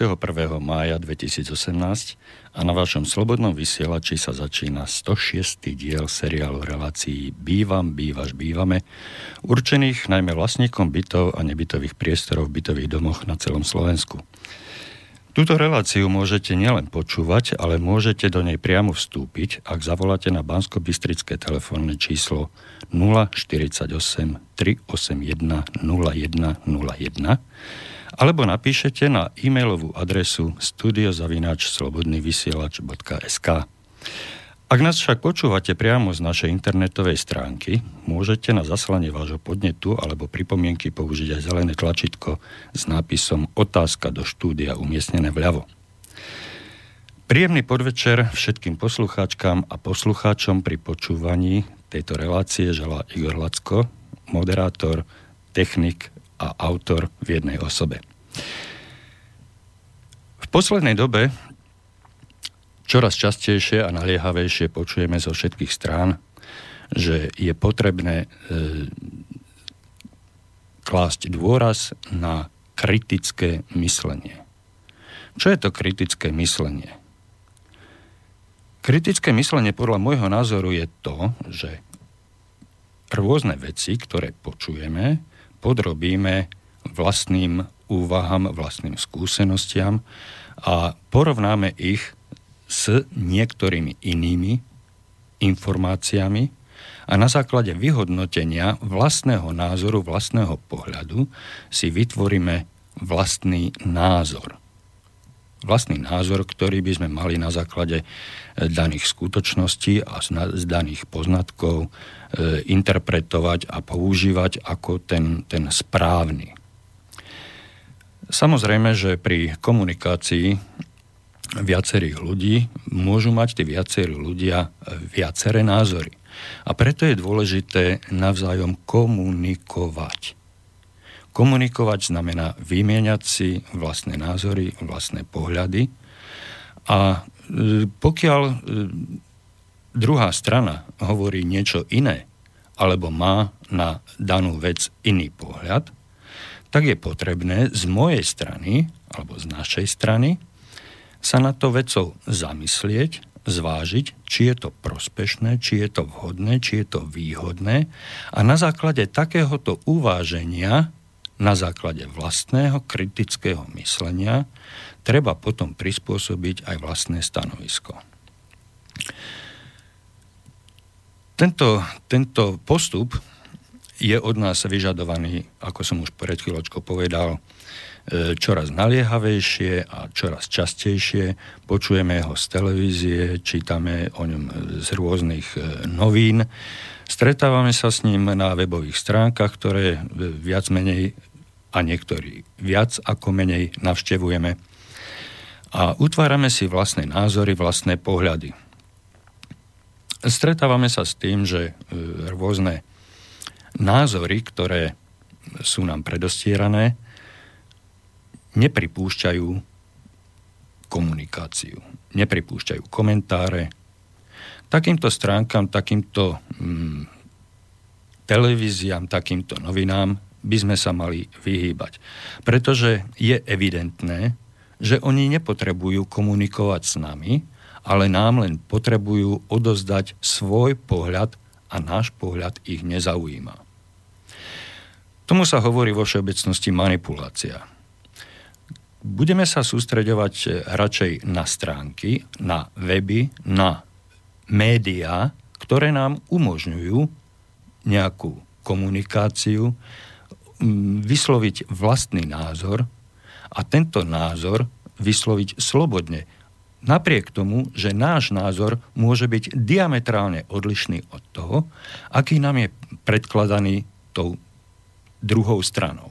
21. mája 2018 a na vašom slobodnom vysielači sa začína 106. diel seriálu relácií Bývam, bývaš, bývame, určených najmä vlastníkom bytov a nebytových priestorov v bytových domoch na celom Slovensku. Túto reláciu môžete nielen počúvať, ale môžete do nej priamo vstúpiť, ak zavoláte na bansko-bystrické telefónne číslo 048 381 0101 alebo napíšete na e-mailovú adresu studiozavináčslobodnyvysielač.sk. Ak nás však počúvate priamo z našej internetovej stránky, môžete na zaslanie vášho podnetu alebo pripomienky použiť aj zelené tlačítko s nápisom Otázka do štúdia umiestnené vľavo. Príjemný podvečer všetkým poslucháčkám a poslucháčom pri počúvaní tejto relácie želá Igor Lacko, moderátor, technik a autor v jednej osobe. V poslednej dobe Čoraz častejšie a naliehavejšie počujeme zo všetkých strán, že je potrebné e, klásť dôraz na kritické myslenie. Čo je to kritické myslenie? Kritické myslenie podľa môjho názoru je to, že rôzne veci, ktoré počujeme, podrobíme vlastným úvahám, vlastným skúsenostiam a porovnáme ich s niektorými inými informáciami a na základe vyhodnotenia vlastného názoru, vlastného pohľadu si vytvoríme vlastný názor. Vlastný názor, ktorý by sme mali na základe daných skutočností a z daných poznatkov e, interpretovať a používať ako ten, ten správny. Samozrejme, že pri komunikácii viacerých ľudí, môžu mať tí viacerí ľudia viaceré názory. A preto je dôležité navzájom komunikovať. Komunikovať znamená vymieňať si vlastné názory, vlastné pohľady. A e, pokiaľ e, druhá strana hovorí niečo iné, alebo má na danú vec iný pohľad, tak je potrebné z mojej strany, alebo z našej strany, sa na to vecou zamyslieť, zvážiť, či je to prospešné, či je to vhodné, či je to výhodné a na základe takéhoto uváženia, na základe vlastného kritického myslenia, treba potom prispôsobiť aj vlastné stanovisko. Tento, tento postup je od nás vyžadovaný, ako som už pred chvíľočkou povedal, E, čoraz naliehavejšie a čoraz častejšie. Počujeme ho z televízie, čítame o ňom z rôznych e, novín. Stretávame sa s ním na webových stránkach, ktoré viac menej a niektorí viac ako menej navštevujeme. A utvárame si vlastné názory, vlastné pohľady. Stretávame sa s tým, že e, rôzne názory, ktoré sú nám predostierané, nepripúšťajú komunikáciu, nepripúšťajú komentáre. Takýmto stránkam, takýmto mm, televíziám, takýmto novinám by sme sa mali vyhýbať. Pretože je evidentné, že oni nepotrebujú komunikovať s nami, ale nám len potrebujú odozdať svoj pohľad a náš pohľad ich nezaujíma. Tomu sa hovorí vo všeobecnosti manipulácia. Budeme sa sústreďovať eh, radšej na stránky, na weby, na médiá, ktoré nám umožňujú nejakú komunikáciu, vysloviť vlastný názor a tento názor vysloviť slobodne. Napriek tomu, že náš názor môže byť diametrálne odlišný od toho, aký nám je predkladaný tou druhou stranou.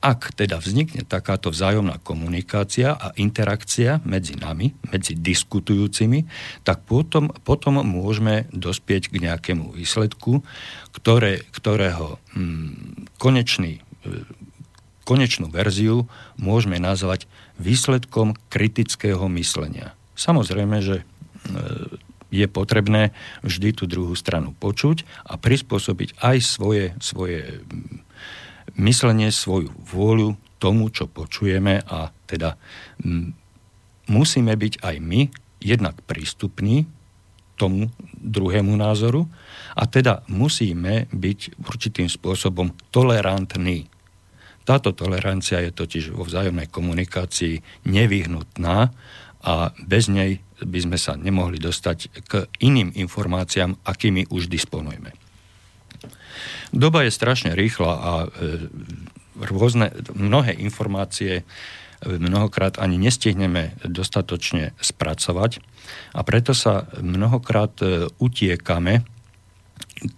Ak teda vznikne takáto vzájomná komunikácia a interakcia medzi nami, medzi diskutujúcimi, tak potom, potom môžeme dospieť k nejakému výsledku, ktoré, ktorého hm, konečný, e, konečnú verziu môžeme nazvať výsledkom kritického myslenia. Samozrejme, že e, je potrebné vždy tú druhú stranu počuť a prispôsobiť aj svoje, svoje myslenie, svoju vôľu tomu, čo počujeme a teda m, musíme byť aj my jednak prístupní tomu druhému názoru a teda musíme byť určitým spôsobom tolerantní. Táto tolerancia je totiž vo vzájomnej komunikácii nevyhnutná a bez nej by sme sa nemohli dostať k iným informáciám, akými už disponujeme. Doba je strašne rýchla a e, rôzne, mnohé informácie mnohokrát ani nestihneme dostatočne spracovať a preto sa mnohokrát e, utiekame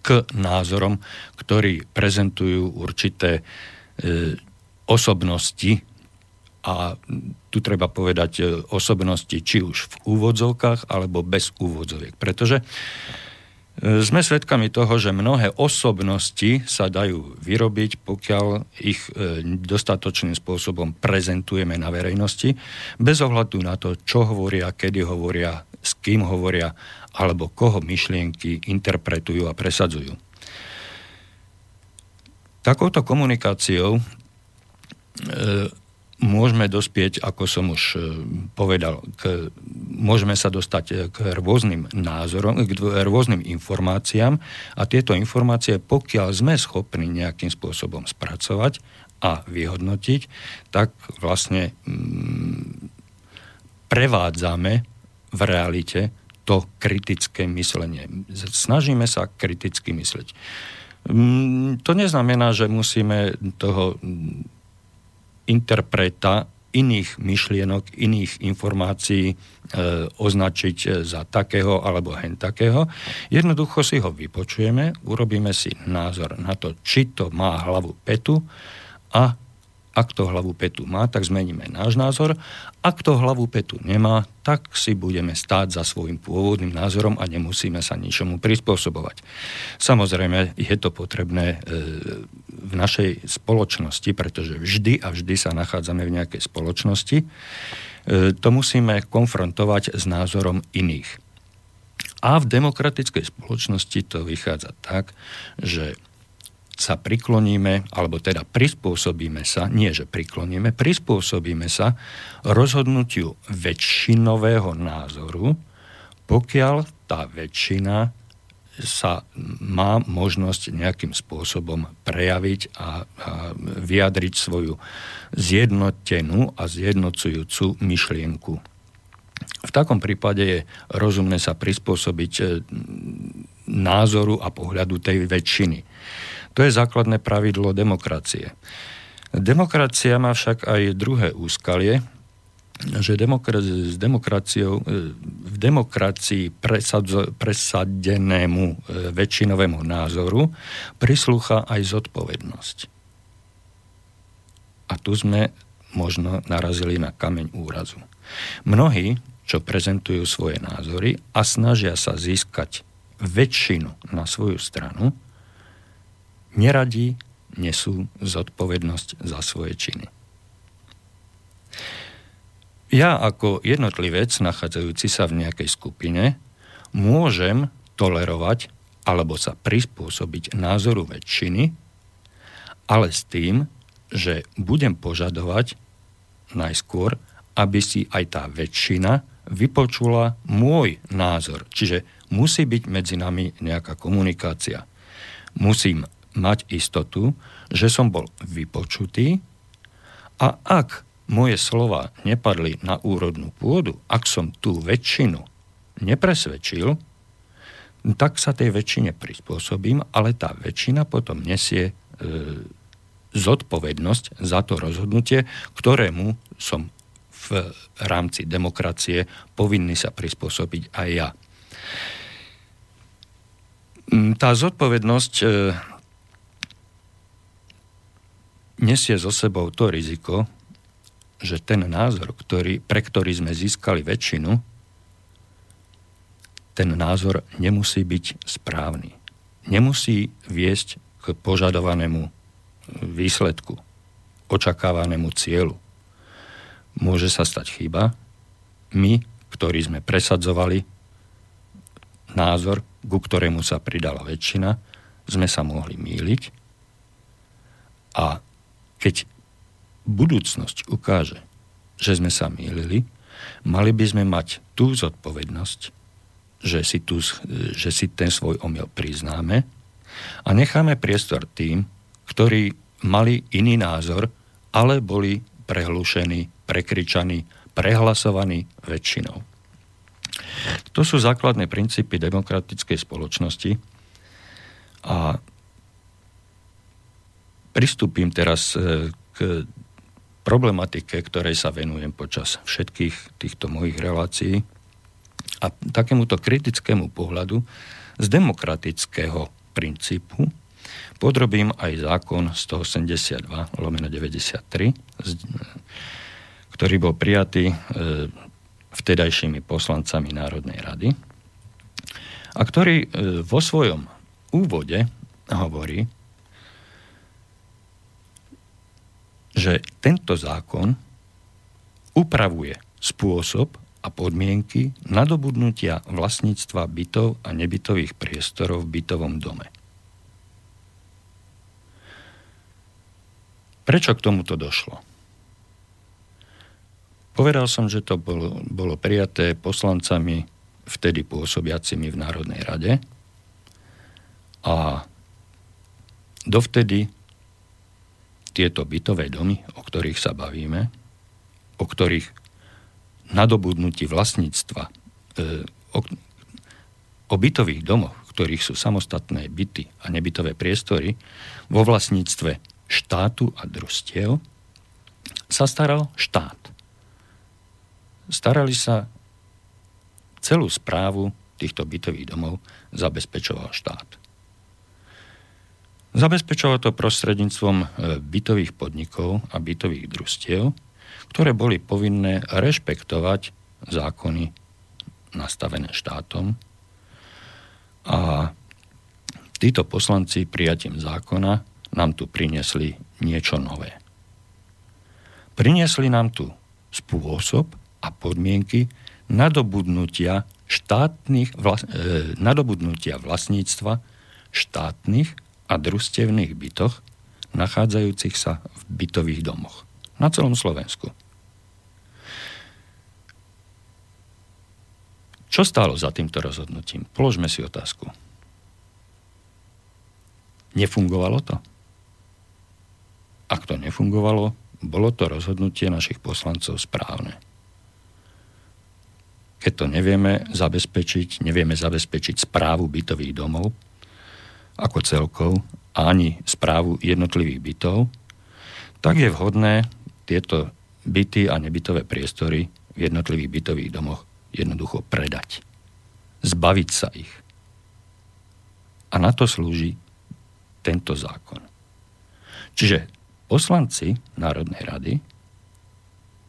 k názorom, ktorí prezentujú určité e, osobnosti a tu treba povedať e, osobnosti či už v úvodzovkách alebo bez úvodzoviek. Pretože sme svedkami toho, že mnohé osobnosti sa dajú vyrobiť, pokiaľ ich e, dostatočným spôsobom prezentujeme na verejnosti, bez ohľadu na to, čo hovoria, kedy hovoria, s kým hovoria, alebo koho myšlienky interpretujú a presadzujú. Takouto komunikáciou e, môžeme dospieť, ako som už e, povedal, k, môžeme sa dostať e, k rôznym názorom, k rôznym informáciám a tieto informácie, pokiaľ sme schopní nejakým spôsobom spracovať a vyhodnotiť, tak vlastne mm, prevádzame v realite to kritické myslenie. Snažíme sa kriticky mysleť. Mm, to neznamená, že musíme toho interpreta iných myšlienok, iných informácií e, označiť e, za takého alebo hen takého. Jednoducho si ho vypočujeme, urobíme si názor na to, či to má hlavu petu a ak to hlavu petu má, tak zmeníme náš názor. Ak to hlavu petu nemá, tak si budeme stáť za svojim pôvodným názorom a nemusíme sa ničomu prispôsobovať. Samozrejme, je to potrebné e, v našej spoločnosti, pretože vždy a vždy sa nachádzame v nejakej spoločnosti. E, to musíme konfrontovať s názorom iných. A v demokratickej spoločnosti to vychádza tak, že sa prikloníme, alebo teda prispôsobíme sa, nie že prikloníme, prispôsobíme sa rozhodnutiu väčšinového názoru, pokiaľ tá väčšina sa má možnosť nejakým spôsobom prejaviť a, a vyjadriť svoju zjednotenú a zjednocujúcu myšlienku. V takom prípade je rozumné sa prispôsobiť e, názoru a pohľadu tej väčšiny. To je základné pravidlo demokracie. Demokracia má však aj druhé úskalie, že demokra- s demokraciou, e, v demokracii presadzo- presadenému e, väčšinovému názoru prislúcha aj zodpovednosť. A tu sme možno narazili na kameň úrazu. Mnohí, čo prezentujú svoje názory a snažia sa získať väčšinu na svoju stranu, neradi nesú zodpovednosť za svoje činy. Ja ako jednotlivec, nachádzajúci sa v nejakej skupine, môžem tolerovať alebo sa prispôsobiť názoru väčšiny, ale s tým, že budem požadovať najskôr, aby si aj tá väčšina vypočula môj názor. Čiže musí byť medzi nami nejaká komunikácia. Musím mať istotu, že som bol vypočutý a ak moje slova nepadli na úrodnú pôdu, ak som tú väčšinu nepresvedčil, tak sa tej väčšine prispôsobím, ale tá väčšina potom nesie e, zodpovednosť za to rozhodnutie, ktorému som v rámci demokracie povinný sa prispôsobiť aj ja. Tá zodpovednosť e, nesie so sebou to riziko, že ten názor, ktorý, pre ktorý sme získali väčšinu, ten názor nemusí byť správny. Nemusí viesť k požadovanému výsledku, očakávanému cieľu. Môže sa stať chyba. My, ktorí sme presadzovali názor, ku ktorému sa pridala väčšina, sme sa mohli míliť a keď budúcnosť ukáže, že sme sa mýlili, mali by sme mať tú zodpovednosť, že si, tu, že si ten svoj omyl priznáme a necháme priestor tým, ktorí mali iný názor, ale boli prehlušení, prekričaní, prehlasovaní väčšinou. To sú základné princípy demokratickej spoločnosti a pristúpim teraz e, k problematike, ktorej sa venujem počas všetkých týchto mojich relácií a takémuto kritickému pohľadu z demokratického princípu podrobím aj zákon 182 lomeno 93, ktorý bol prijatý e, vtedajšími poslancami Národnej rady a ktorý e, vo svojom úvode hovorí, že tento zákon upravuje spôsob a podmienky nadobudnutia vlastníctva bytov a nebytových priestorov v bytovom dome. Prečo k tomuto došlo? Povedal som, že to bolo, bolo prijaté poslancami vtedy pôsobiacimi v Národnej rade a dovtedy tieto bytové domy, o ktorých sa bavíme, o ktorých nadobudnutí vlastníctva, e, o, o bytových domoch, ktorých sú samostatné byty a nebytové priestory, vo vlastníctve štátu a družstiev, sa staral štát. Starali sa celú správu týchto bytových domov zabezpečoval štát. Zabezpečovalo to prostredníctvom e, bytových podnikov a bytových družstiev, ktoré boli povinné rešpektovať zákony nastavené štátom a títo poslanci prijatím zákona nám tu priniesli niečo nové. Priniesli nám tu spôsob a podmienky nadobudnutia štátnych, vlas, e, nadobudnutia vlastníctva štátnych a družstevných bytoch, nachádzajúcich sa v bytových domoch na celom Slovensku. Čo stálo za týmto rozhodnutím? Položme si otázku. Nefungovalo to? Ak to nefungovalo, bolo to rozhodnutie našich poslancov správne. Keď to nevieme zabezpečiť, nevieme zabezpečiť správu bytových domov, ako celkov ani správu jednotlivých bytov, tak je vhodné tieto byty a nebytové priestory v jednotlivých bytových domoch jednoducho predať. Zbaviť sa ich. A na to slúži tento zákon. Čiže poslanci Národnej rady,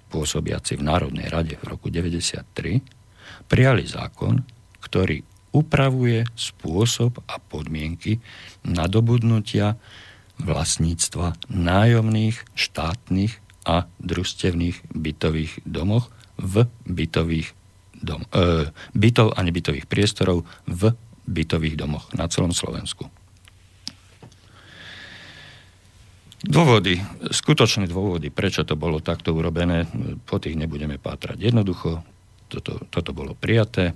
pôsobiaci v Národnej rade v roku 1993, prijali zákon, ktorý upravuje spôsob a podmienky nadobudnutia vlastníctva nájomných, štátnych a družstevných bytových domoch v bytových dom, e, bytov a nebytových priestorov v bytových domoch na celom Slovensku. Dôvody, skutočné dôvody, prečo to bolo takto urobené, po tých nebudeme pátrať. Jednoducho, toto, toto bolo prijaté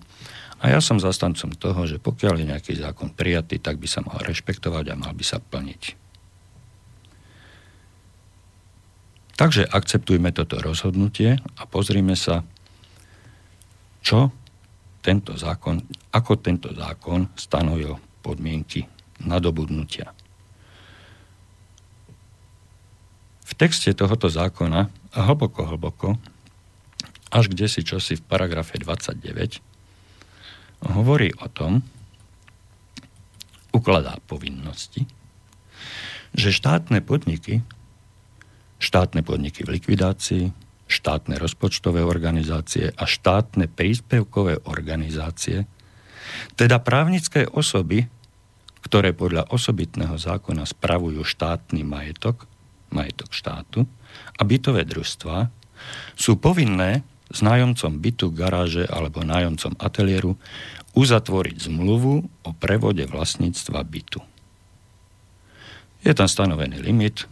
a ja som zastancom toho, že pokiaľ je nejaký zákon prijatý, tak by sa mal rešpektovať a mal by sa plniť. Takže akceptujme toto rozhodnutie a pozrime sa, čo tento zákon, ako tento zákon stanovil podmienky nadobudnutia. V texte tohoto zákona hlboko, hlboko, až kde si čosi v paragrafe 29, hovorí o tom, ukladá povinnosti, že štátne podniky, štátne podniky v likvidácii, štátne rozpočtové organizácie a štátne príspevkové organizácie, teda právnické osoby, ktoré podľa osobitného zákona spravujú štátny majetok, majetok štátu a bytové družstva, sú povinné s nájomcom bytu, garáže alebo nájomcom ateliéru uzatvoriť zmluvu o prevode vlastníctva bytu. Je tam stanovený limit,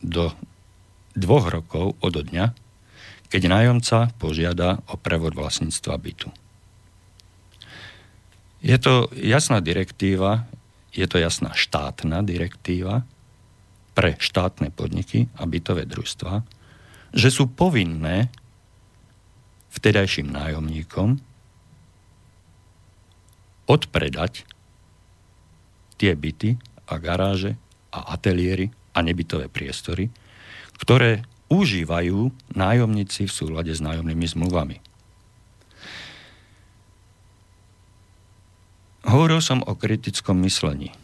do dvoch rokov od dňa, keď nájomca požiada o prevod vlastníctva bytu. Je to jasná direktíva, je to jasná štátna direktíva pre štátne podniky a bytové družstva, že sú povinné vtedajším nájomníkom odpredať tie byty a garáže a ateliéry a nebytové priestory, ktoré užívajú nájomníci v súlade s nájomnými zmluvami. Hovoril som o kritickom myslení.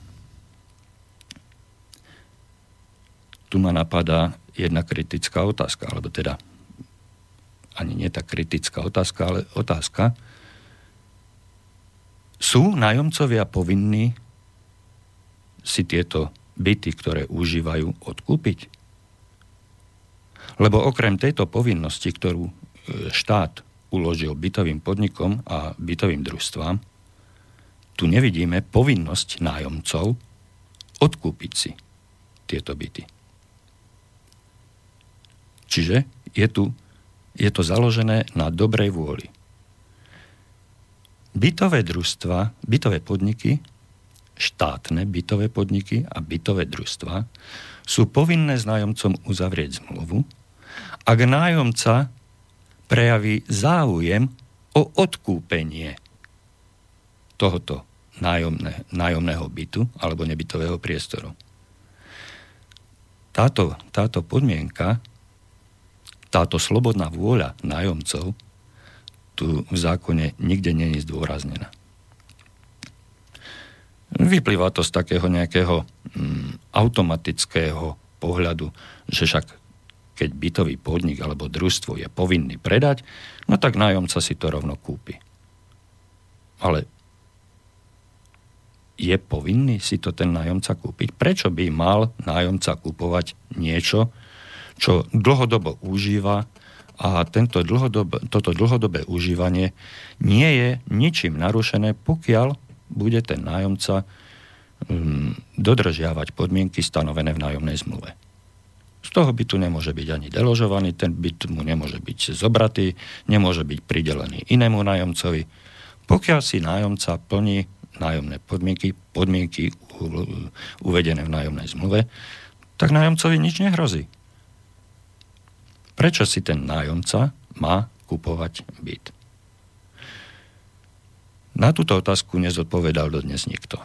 Tu ma napadá jedna kritická otázka, alebo teda ani nie tá kritická otázka, ale otázka. Sú nájomcovia povinní si tieto byty, ktoré užívajú, odkúpiť? Lebo okrem tejto povinnosti, ktorú e, štát uložil bytovým podnikom a bytovým družstvám, tu nevidíme povinnosť nájomcov odkúpiť si tieto byty. Čiže je, tu, je to založené na dobrej vôli. Bytové družstva, bytové podniky, štátne bytové podniky a bytové družstva sú povinné s nájomcom uzavrieť zmluvu, ak nájomca prejaví záujem o odkúpenie tohoto nájomné, nájomného bytu alebo nebytového priestoru. Táto, táto podmienka, táto slobodná vôľa nájomcov tu v zákone nikde není zdôraznená. Vyplýva to z takého nejakého mm, automatického pohľadu, že však keď bytový podnik alebo družstvo je povinný predať, no tak nájomca si to rovno kúpi. Ale je povinný si to ten nájomca kúpiť? Prečo by mal nájomca kúpovať niečo, čo dlhodobo užíva a tento dlhodob, toto dlhodobé užívanie nie je ničím narušené, pokiaľ bude ten nájomca um, dodržiavať podmienky stanovené v nájomnej zmluve. Z toho bytu nemôže byť ani deložovaný, ten byt mu nemôže byť zobratý, nemôže byť pridelený inému nájomcovi. Pokiaľ si nájomca plní nájomné podmienky, podmienky uvedené v nájomnej zmluve, tak nájomcovi nič nehrozí. Prečo si ten nájomca má kupovať byt? Na túto otázku nezodpovedal dodnes nikto.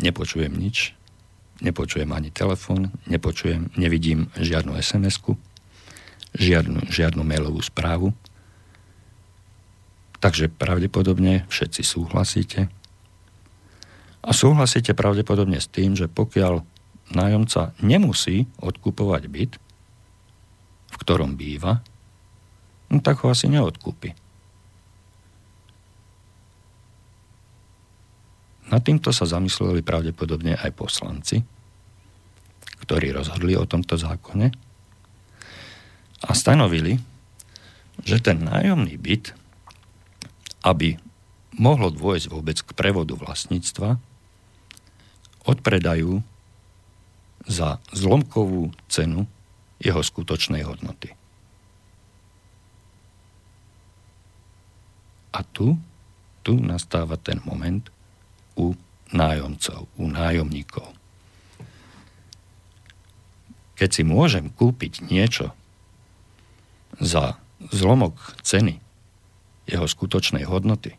nepočujem nič, nepočujem ani telefon, nepočujem, nevidím žiadnu SMS-ku, žiadnu, žiadnu mailovú správu. Takže pravdepodobne všetci súhlasíte. A súhlasíte pravdepodobne s tým, že pokiaľ nájomca nemusí odkupovať byt, v ktorom býva, no tak ho asi neodkúpi. Nad týmto sa zamysleli pravdepodobne aj poslanci, ktorí rozhodli o tomto zákone a stanovili, že ten nájomný byt, aby mohlo dôjsť vôbec k prevodu vlastníctva, odpredajú za zlomkovú cenu jeho skutočnej hodnoty. A tu, tu nastáva ten moment, u nájomcov, u nájomníkov. Keď si môžem kúpiť niečo za zlomok ceny jeho skutočnej hodnoty,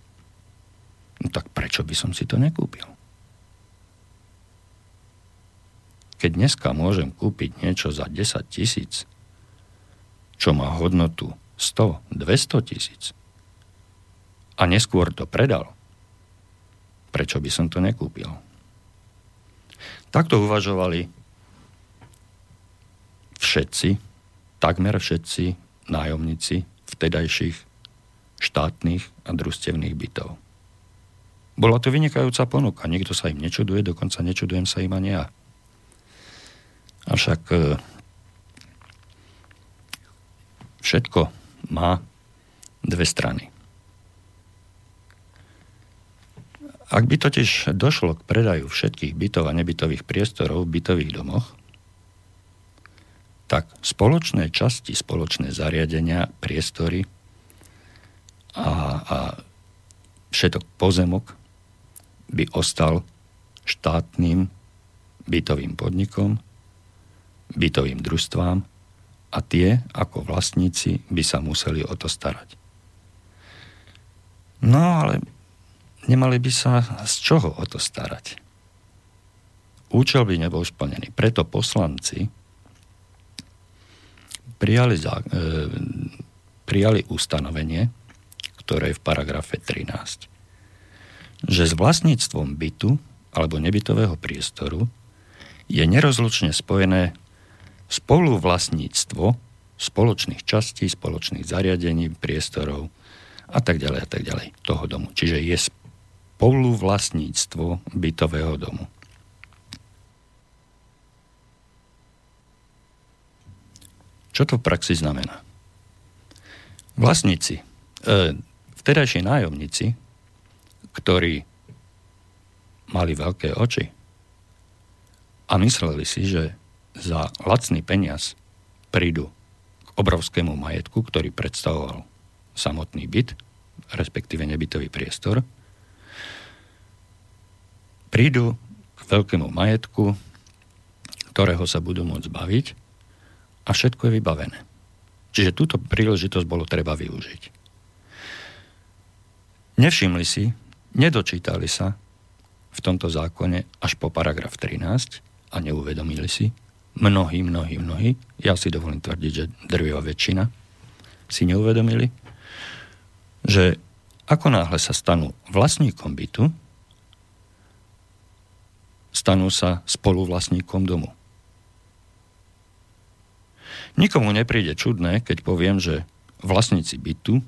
no tak prečo by som si to nekúpil? Keď dneska môžem kúpiť niečo za 10 tisíc, čo má hodnotu 100, 200 tisíc, a neskôr to predal prečo by som to nekúpil. Takto uvažovali všetci, takmer všetci nájomníci vtedajších štátnych a družstevných bytov. Bola to vynikajúca ponuka, nikto sa im nečuduje, dokonca nečudujem sa im ani ja. Avšak e, všetko má dve strany. Ak by totiž došlo k predaju všetkých bytov a nebytových priestorov v bytových domoch, tak spoločné časti, spoločné zariadenia, priestory a, a všetok pozemok by ostal štátnym bytovým podnikom, bytovým družstvám a tie ako vlastníci by sa museli o to starať. No ale nemali by sa z čoho o to starať. Účel by nebol splnený. Preto poslanci prijali, za, e, prijali ustanovenie, ktoré je v paragrafe 13, že s vlastníctvom bytu alebo nebytového priestoru je nerozlučne spojené spoluvlastníctvo spoločných častí, spoločných zariadení, priestorov a tak ďalej a tak ďalej toho domu. Čiže je spoluvlastníctvo bytového domu. Čo to v praxi znamená? Vlastníci, e, vtedajší nájomníci, ktorí mali veľké oči a mysleli si, že za lacný peniaz prídu k obrovskému majetku, ktorý predstavoval samotný byt, respektíve nebytový priestor, prídu k veľkému majetku, ktorého sa budú môcť baviť a všetko je vybavené. Čiže túto príležitosť bolo treba využiť. Nevšimli si, nedočítali sa v tomto zákone až po paragraf 13 a neuvedomili si, mnohí, mnohí, mnohí, ja si dovolím tvrdiť, že drvivá väčšina, si neuvedomili, že ako náhle sa stanú vlastníkom bytu, stanú sa spoluvlastníkom domu. Nikomu nepríde čudné, keď poviem, že vlastníci bytu,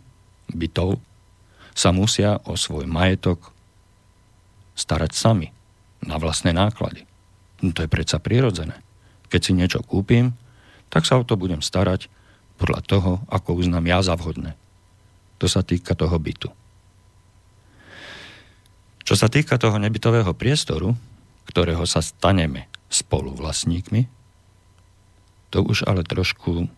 bytov, sa musia o svoj majetok starať sami, na vlastné náklady. No to je predsa prirodzené keď si niečo kúpim, tak sa o to budem starať podľa toho, ako uznám ja za vhodné. To sa týka toho bytu. Čo sa týka toho nebytového priestoru, ktorého sa staneme spoluvlastníkmi, to už ale trošku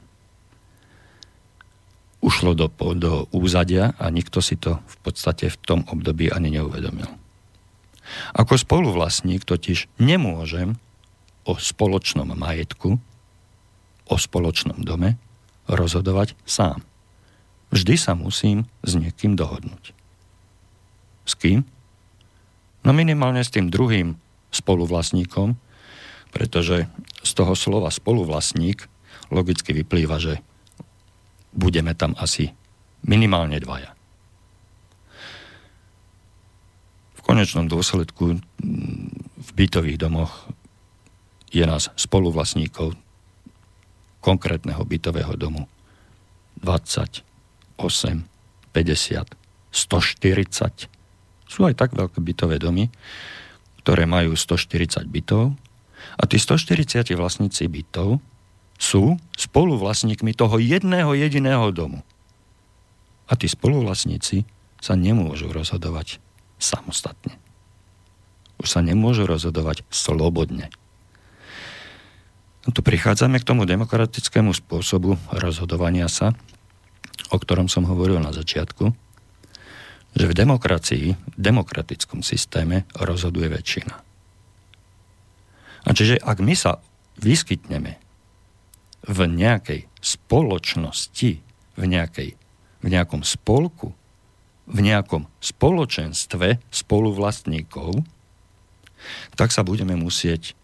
ušlo do, do úzadia a nikto si to v podstate v tom období ani neuvedomil. Ako spoluvlastník totiž nemôžem o spoločnom majetku, o spoločnom dome rozhodovať sám. Vždy sa musím s niekým dohodnúť. S kým? No minimálne s tým druhým spoluvlastníkom, pretože z toho slova spoluvlastník logicky vyplýva, že budeme tam asi minimálne dvaja. V konečnom dôsledku v bytových domoch je nás spoluvlastníkov konkrétneho bytového domu 28, 50, 140. Sú aj tak veľké bytové domy, ktoré majú 140 bytov a tí 140 vlastníci bytov sú spoluvlastníkmi toho jedného jediného domu. A tí spoluvlastníci sa nemôžu rozhodovať samostatne. Už sa nemôžu rozhodovať slobodne. Tu prichádzame k tomu demokratickému spôsobu rozhodovania sa, o ktorom som hovoril na začiatku, že v demokracii, v demokratickom systéme rozhoduje väčšina. A čiže ak my sa vyskytneme v nejakej spoločnosti, v, nejakej, v nejakom spolku, v nejakom spoločenstve spoluvlastníkov, tak sa budeme musieť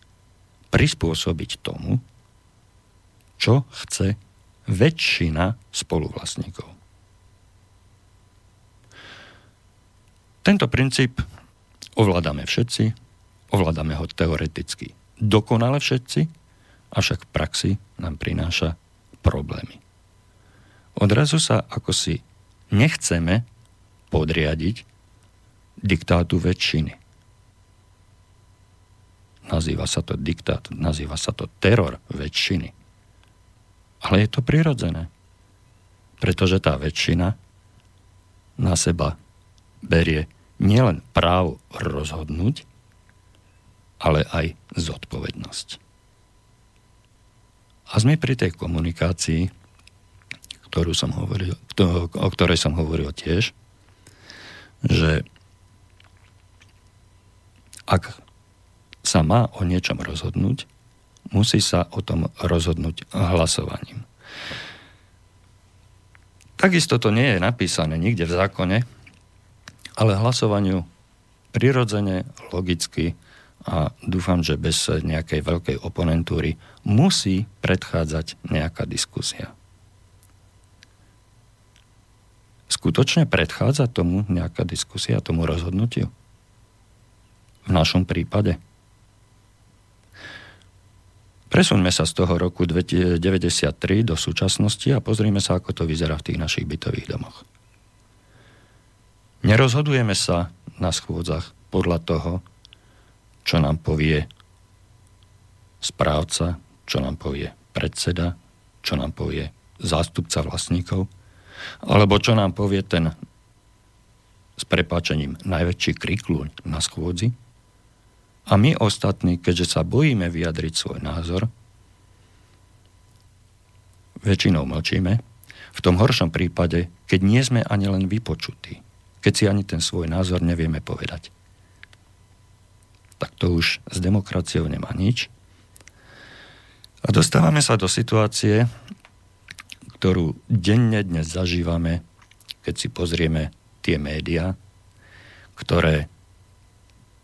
prispôsobiť tomu, čo chce väčšina spoluvlastníkov. Tento princíp ovládame všetci, ovládame ho teoreticky dokonale všetci, avšak v praxi nám prináša problémy. Odrazu sa ako si nechceme podriadiť diktátu väčšiny. Nazýva sa to diktát, nazýva sa to teror väčšiny. Ale je to prirodzené. Pretože tá väčšina na seba berie nielen právo rozhodnúť, ale aj zodpovednosť. A sme pri tej komunikácii, ktorú som hovoril, o ktorej som hovoril tiež, že ak sa má o niečom rozhodnúť, musí sa o tom rozhodnúť hlasovaním. Takisto to nie je napísané nikde v zákone, ale hlasovaniu prirodzene, logicky a dúfam, že bez nejakej veľkej oponentúry musí predchádzať nejaká diskusia. Skutočne predchádza tomu nejaká diskusia, tomu rozhodnutiu? V našom prípade? Presuňme sa z toho roku 1993 do súčasnosti a pozrime sa, ako to vyzerá v tých našich bytových domoch. Nerozhodujeme sa na schôdzach podľa toho, čo nám povie správca, čo nám povie predseda, čo nám povie zástupca vlastníkov, alebo čo nám povie ten s prepáčením najväčší krikluň na schôdzi. A my ostatní, keďže sa bojíme vyjadriť svoj názor, väčšinou mlčíme, v tom horšom prípade, keď nie sme ani len vypočutí, keď si ani ten svoj názor nevieme povedať tak to už s demokraciou nemá nič. A dostávame sa do situácie, ktorú denne dnes zažívame, keď si pozrieme tie médiá, ktoré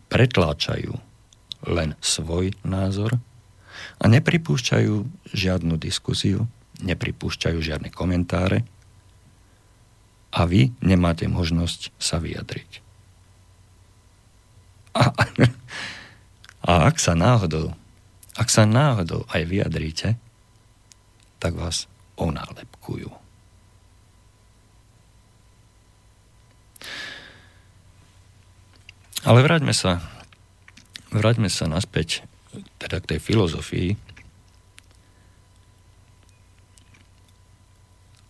pretláčajú len svoj názor a nepripúšťajú žiadnu diskusiu, nepripúšťajú žiadne komentáre a vy nemáte možnosť sa vyjadriť. A, a ak sa náhodou, ak sa náhodou aj vyjadríte, tak vás onálepkujú. Ale vráťme sa, vráťme sa naspäť teda k tej filozofii,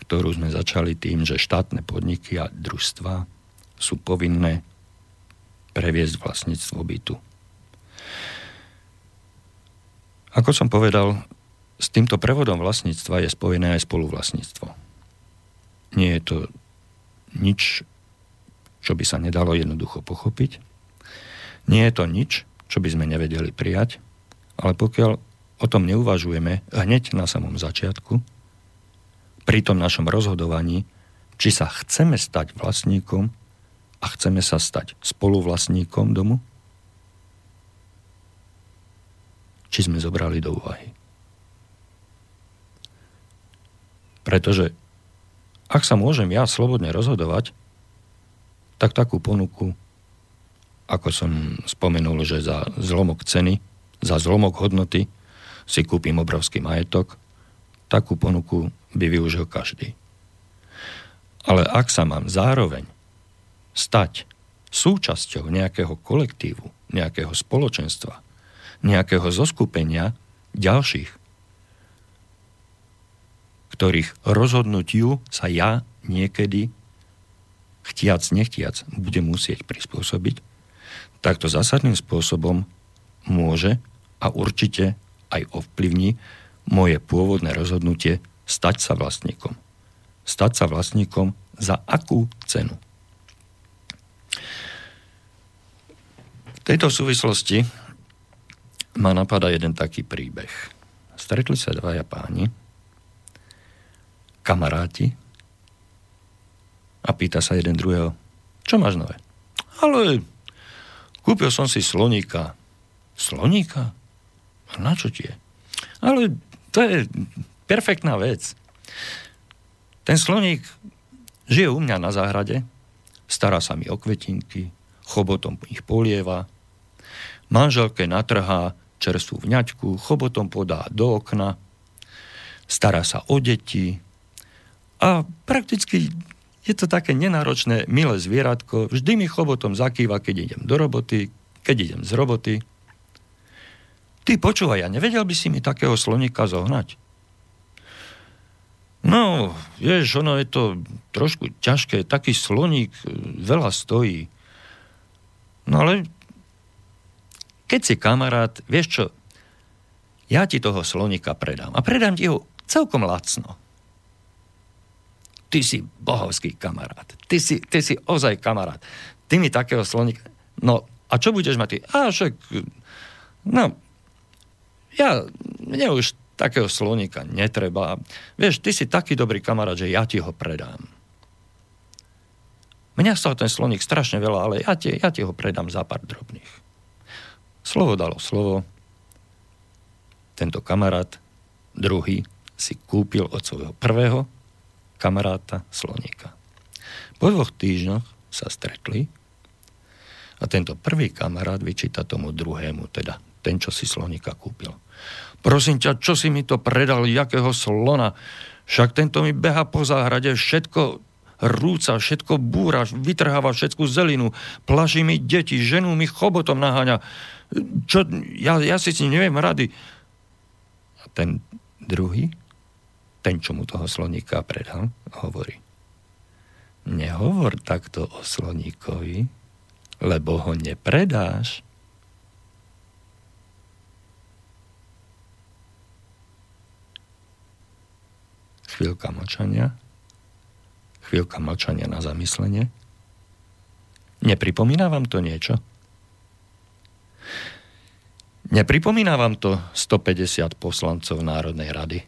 ktorú sme začali tým, že štátne podniky a družstva sú povinné previesť vlastníctvo bytu. Ako som povedal, s týmto prevodom vlastníctva je spojené aj spoluvlastníctvo. Nie je to nič, čo by sa nedalo jednoducho pochopiť. Nie je to nič, čo by sme nevedeli prijať, ale pokiaľ o tom neuvažujeme hneď na samom začiatku, pri tom našom rozhodovaní, či sa chceme stať vlastníkom a chceme sa stať spoluvlastníkom domu? Či sme zobrali do úvahy? Pretože ak sa môžem ja slobodne rozhodovať, tak takú ponuku, ako som spomenul, že za zlomok ceny, za zlomok hodnoty si kúpim obrovský majetok, takú ponuku by využil každý. Ale ak sa mám zároveň stať súčasťou nejakého kolektívu, nejakého spoločenstva, nejakého zoskupenia ďalších, ktorých rozhodnutiu sa ja niekedy chtiac, nechtiac budem musieť prispôsobiť, tak to zásadným spôsobom môže a určite aj ovplyvní moje pôvodné rozhodnutie stať sa vlastníkom. Stať sa vlastníkom za akú cenu? tejto súvislosti ma napadá jeden taký príbeh. Stretli sa dvaja páni, kamaráti, a pýta sa jeden druhého, čo máš nové? Ale kúpil som si sloníka. Sloníka? A na čo ti je? Ale to je perfektná vec. Ten sloník žije u mňa na záhrade, stará sa mi o kvetinky, chobotom ich polieva, manželke natrhá čerstvú vňaťku, chobotom podá do okna, stará sa o deti a prakticky je to také nenáročné, milé zvieratko. Vždy mi chobotom zakýva, keď idem do roboty, keď idem z roboty. Ty počúvaj, ja nevedel by si mi takého sloníka zohnať? No, vieš, ono je to trošku ťažké, taký sloník veľa stojí. No ale keď si kamarát, vieš čo, ja ti toho slonika predám. A predám ti ho celkom lacno. Ty si bohovský kamarát. Ty si, ty si ozaj kamarát. Ty mi takého slonika... No, a čo budeš mať ty? A však... No, ja... Mne už takého slonika netreba. Vieš, ty si taký dobrý kamarát, že ja ti ho predám. Mňa stal ten sloník strašne veľa, ale ja ti, ja ti ho predám za pár drobných. Slovo dalo slovo, tento kamarát, druhý, si kúpil od svojho prvého kamaráta sloníka. Po dvoch týždňoch sa stretli a tento prvý kamarát vyčíta tomu druhému, teda ten, čo si sloníka kúpil. Prosím ťa, čo si mi to predal, jakého slona? Však tento mi beha po záhrade, všetko rúca, všetko búra, vytrháva všetku zelinu, plaší mi deti, ženu mi chobotom naháňa. Čo, ja, ja si s ním neviem rady ten druhý, ten, čo mu toho sloníka predal, hovorí. Nehovor takto o sloníkovi, lebo ho nepredáš. Chvíľka mlčania. Chvíľka mlčania na zamyslenie. Nepripomína vám to niečo? Nepripomína vám to 150 poslancov Národnej rady,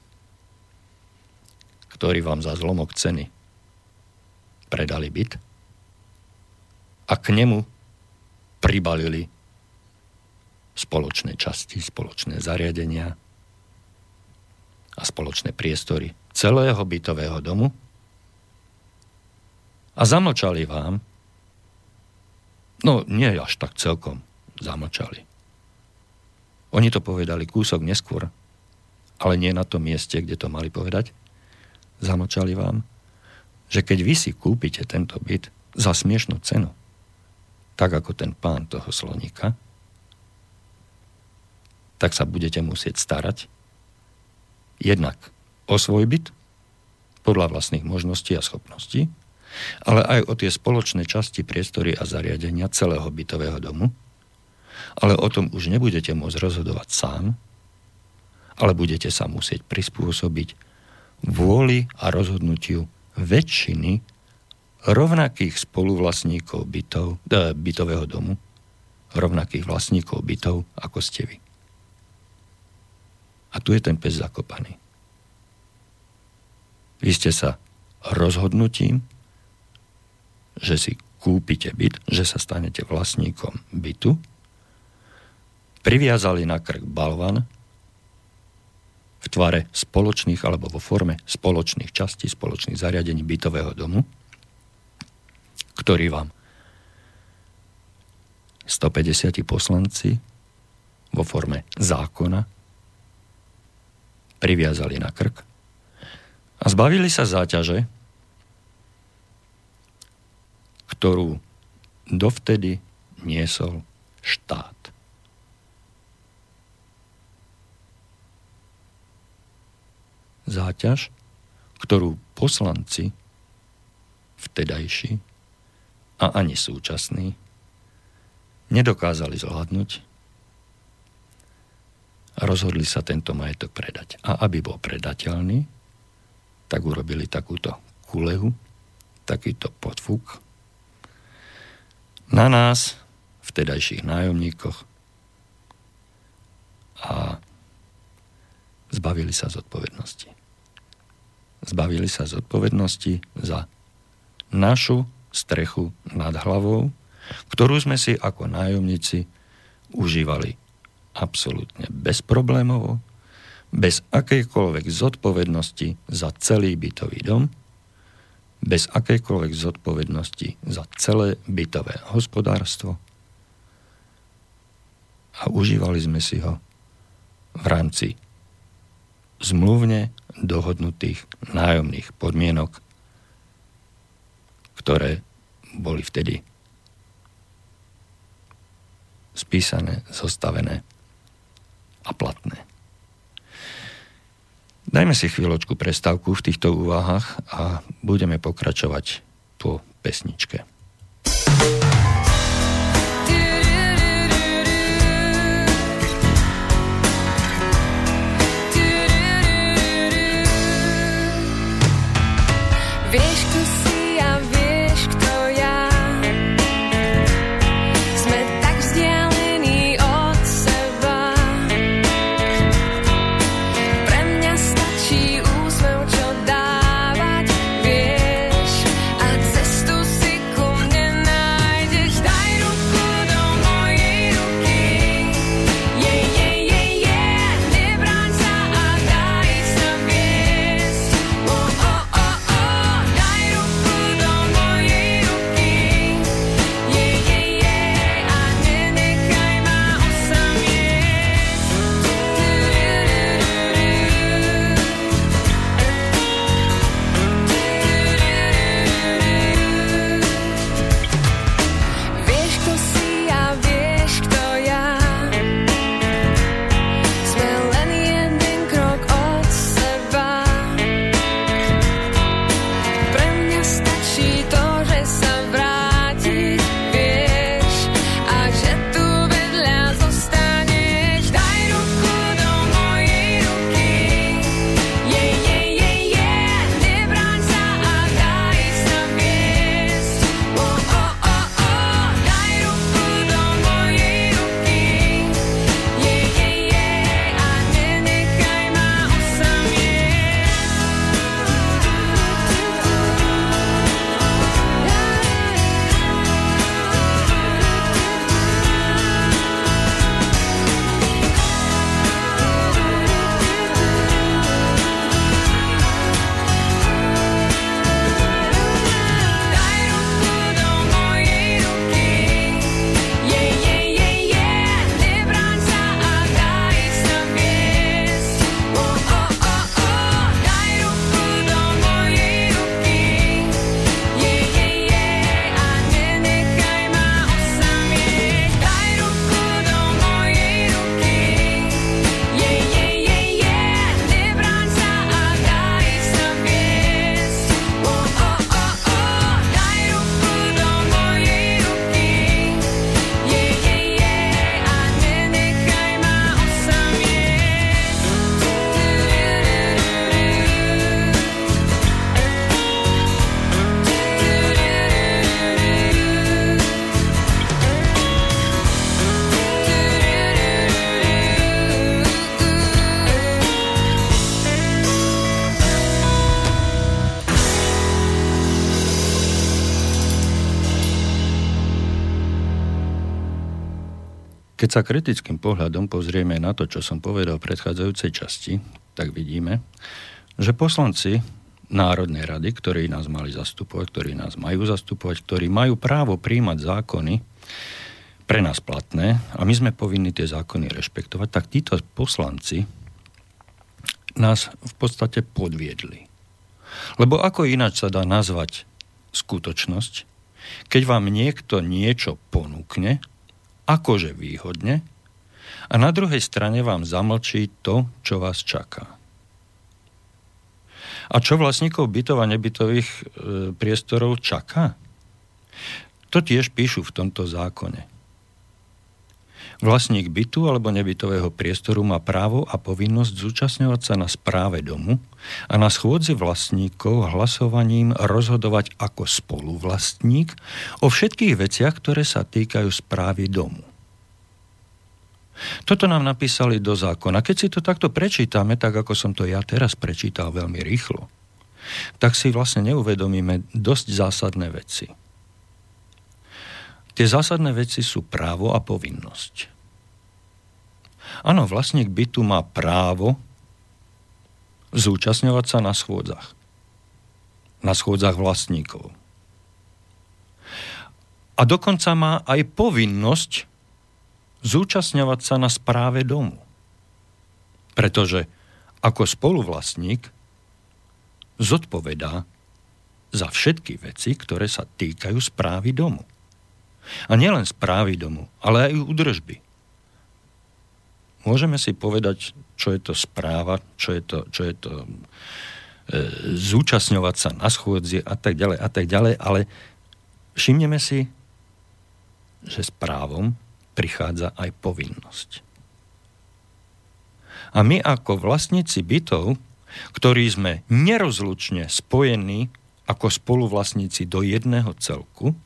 ktorí vám za zlomok ceny predali byt a k nemu pribalili spoločné časti, spoločné zariadenia a spoločné priestory celého bytového domu a zamlčali vám, no nie až tak celkom zamlčali oni to povedali kúsok neskôr, ale nie na tom mieste, kde to mali povedať. Zamlčali vám, že keď vy si kúpite tento byt za smiešnú cenu, tak ako ten pán toho sloníka, tak sa budete musieť starať jednak o svoj byt, podľa vlastných možností a schopností, ale aj o tie spoločné časti, priestory a zariadenia celého bytového domu, ale o tom už nebudete môcť rozhodovať sám, ale budete sa musieť prispôsobiť vôli a rozhodnutiu väčšiny rovnakých spoluvlastníkov bytov, e, bytového domu, rovnakých vlastníkov bytov, ako ste vy. A tu je ten pes zakopaný. Vy ste sa rozhodnutím, že si kúpite byt, že sa stanete vlastníkom bytu, priviazali na krk balvan v tvare spoločných alebo vo forme spoločných častí, spoločných zariadení bytového domu, ktorý vám 150 poslanci vo forme zákona priviazali na krk a zbavili sa záťaže, ktorú dovtedy niesol štát. Záťaž, ktorú poslanci vtedajší a ani súčasní nedokázali zvládnuť a rozhodli sa tento majetok predať. A aby bol predateľný, tak urobili takúto kulehu, takýto podfúk na nás, vtedajších nájomníkoch a zbavili sa zodpovednosti zbavili sa zodpovednosti za našu strechu nad hlavou, ktorú sme si ako nájomníci užívali absolútne bezproblémovo, bez akejkoľvek zodpovednosti za celý bytový dom, bez akejkoľvek zodpovednosti za celé bytové hospodárstvo a užívali sme si ho v rámci zmluvne dohodnutých nájomných podmienok, ktoré boli vtedy spísané, zostavené a platné. Dajme si chvíľočku prestávku v týchto úvahách a budeme pokračovať po pesničke. Keď sa kritickým pohľadom pozrieme na to, čo som povedal v predchádzajúcej časti, tak vidíme, že poslanci Národnej rady, ktorí nás mali zastupovať, ktorí nás majú zastupovať, ktorí majú právo príjmať zákony pre nás platné a my sme povinni tie zákony rešpektovať, tak títo poslanci nás v podstate podviedli. Lebo ako ináč sa dá nazvať skutočnosť, keď vám niekto niečo ponúkne akože výhodne a na druhej strane vám zamlčí to, čo vás čaká. A čo vlastníkov bytov a nebytových e, priestorov čaká? To tiež píšu v tomto zákone. Vlastník bytu alebo nebytového priestoru má právo a povinnosť zúčastňovať sa na správe domu a na schôdzi vlastníkov hlasovaním rozhodovať ako spoluvlastník o všetkých veciach, ktoré sa týkajú správy domu. Toto nám napísali do zákona. Keď si to takto prečítame, tak ako som to ja teraz prečítal veľmi rýchlo, tak si vlastne neuvedomíme dosť zásadné veci. Tie zásadné veci sú právo a povinnosť. Áno, vlastník bytu má právo zúčastňovať sa na schôdzach. Na schôdzach vlastníkov. A dokonca má aj povinnosť zúčastňovať sa na správe domu. Pretože ako spoluvlastník zodpovedá za všetky veci, ktoré sa týkajú správy domu. A nielen správy domu, ale aj údržby. Môžeme si povedať, čo je to správa, čo je to, čo je to e, zúčastňovať sa na schôdzi a tak ďalej a tak ďalej, ale všimneme si, že správom prichádza aj povinnosť. A my ako vlastníci bytov, ktorí sme nerozlučne spojení ako spoluvlastníci do jedného celku,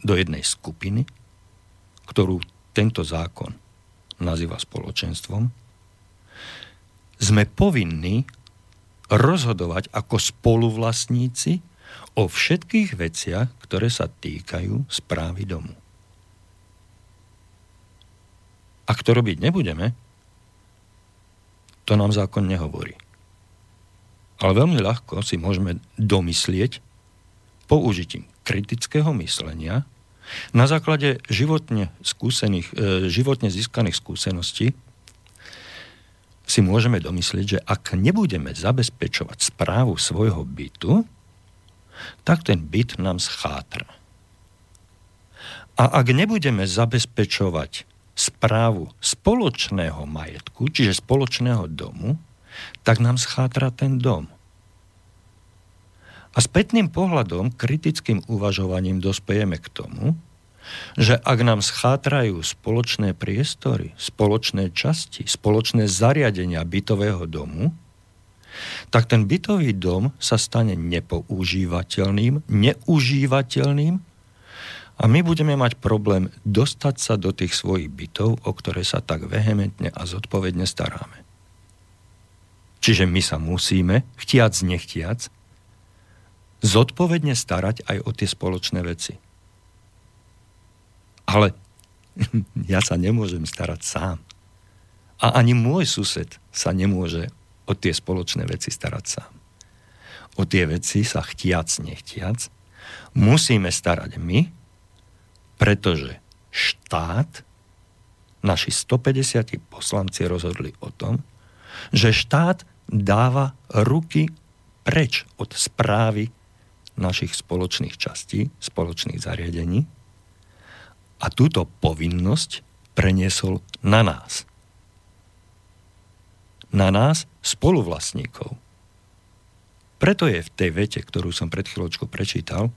do jednej skupiny, ktorú tento zákon nazýva spoločenstvom, sme povinní rozhodovať ako spoluvlastníci o všetkých veciach, ktoré sa týkajú správy domu. Ak to robiť nebudeme, to nám zákon nehovorí. Ale veľmi ľahko si môžeme domyslieť použitím kritického myslenia na základe životne, skúsených, e, životne získaných skúseností si môžeme domyslieť, že ak nebudeme zabezpečovať správu svojho bytu, tak ten byt nám schátra. A ak nebudeme zabezpečovať správu spoločného majetku, čiže spoločného domu, tak nám schátra ten dom. A spätným pohľadom, kritickým uvažovaním dospejeme k tomu, že ak nám schátrajú spoločné priestory, spoločné časti, spoločné zariadenia bytového domu, tak ten bytový dom sa stane nepoužívateľným, neužívateľným a my budeme mať problém dostať sa do tých svojich bytov, o ktoré sa tak vehementne a zodpovedne staráme. Čiže my sa musíme, chtiac nechtiac, zodpovedne starať aj o tie spoločné veci. Ale ja sa nemôžem starať sám. A ani môj sused sa nemôže o tie spoločné veci starať sám. O tie veci sa chtiac, nechtiac musíme starať my, pretože štát, naši 150 poslanci rozhodli o tom, že štát dáva ruky preč od správy našich spoločných častí, spoločných zariadení a túto povinnosť preniesol na nás. Na nás, spoluvlastníkov. Preto je v tej vete, ktorú som pred chvíľočkou prečítal,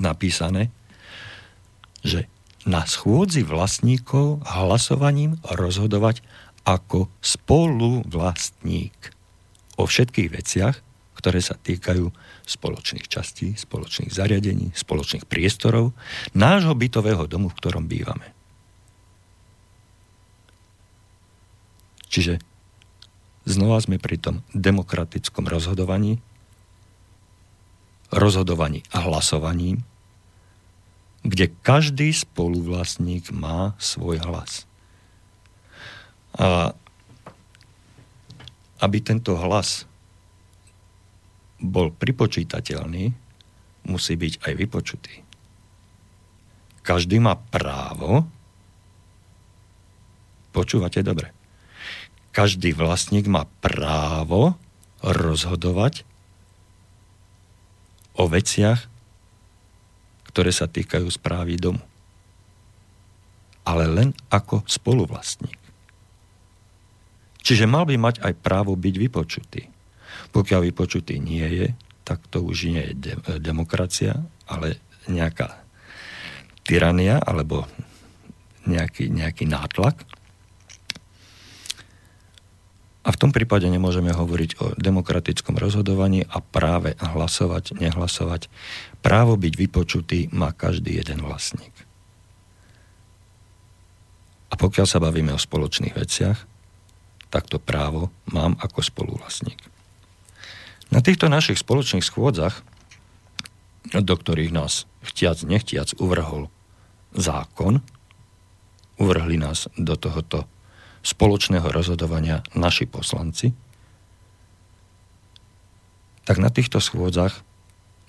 napísané, že na schôdzi vlastníkov hlasovaním rozhodovať ako spoluvlastník o všetkých veciach, ktoré sa týkajú spoločných častí, spoločných zariadení, spoločných priestorov, nášho bytového domu, v ktorom bývame. Čiže znova sme pri tom demokratickom rozhodovaní, rozhodovaní a hlasovaní, kde každý spoluvlastník má svoj hlas. A aby tento hlas bol pripočítateľný, musí byť aj vypočutý. Každý má právo, počúvate dobre, každý vlastník má právo rozhodovať o veciach, ktoré sa týkajú správy domu. Ale len ako spoluvlastník. Čiže mal by mať aj právo byť vypočutý. Pokiaľ vypočutý nie je, tak to už nie je de- demokracia, ale nejaká tyrania alebo nejaký, nejaký nátlak. A v tom prípade nemôžeme hovoriť o demokratickom rozhodovaní a práve hlasovať, nehlasovať. Právo byť vypočutý má každý jeden vlastník. A pokiaľ sa bavíme o spoločných veciach, tak to právo mám ako spoluvlastník. Na týchto našich spoločných schôdzach, do ktorých nás chtiac nechtiac uvrhol zákon, uvrhli nás do tohoto spoločného rozhodovania naši poslanci, tak na týchto schôdzach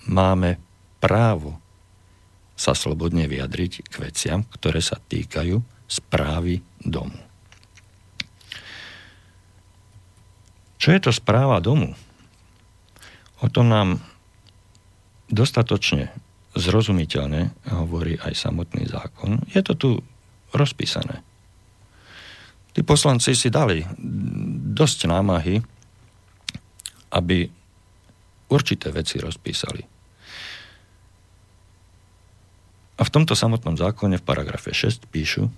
máme právo sa slobodne vyjadriť k veciam, ktoré sa týkajú správy domu. Čo je to správa domu? O tom nám dostatočne zrozumiteľne hovorí aj samotný zákon. Je to tu rozpísané. Tí poslanci si dali dosť námahy, aby určité veci rozpísali. A v tomto samotnom zákone v paragrafe 6 píšu,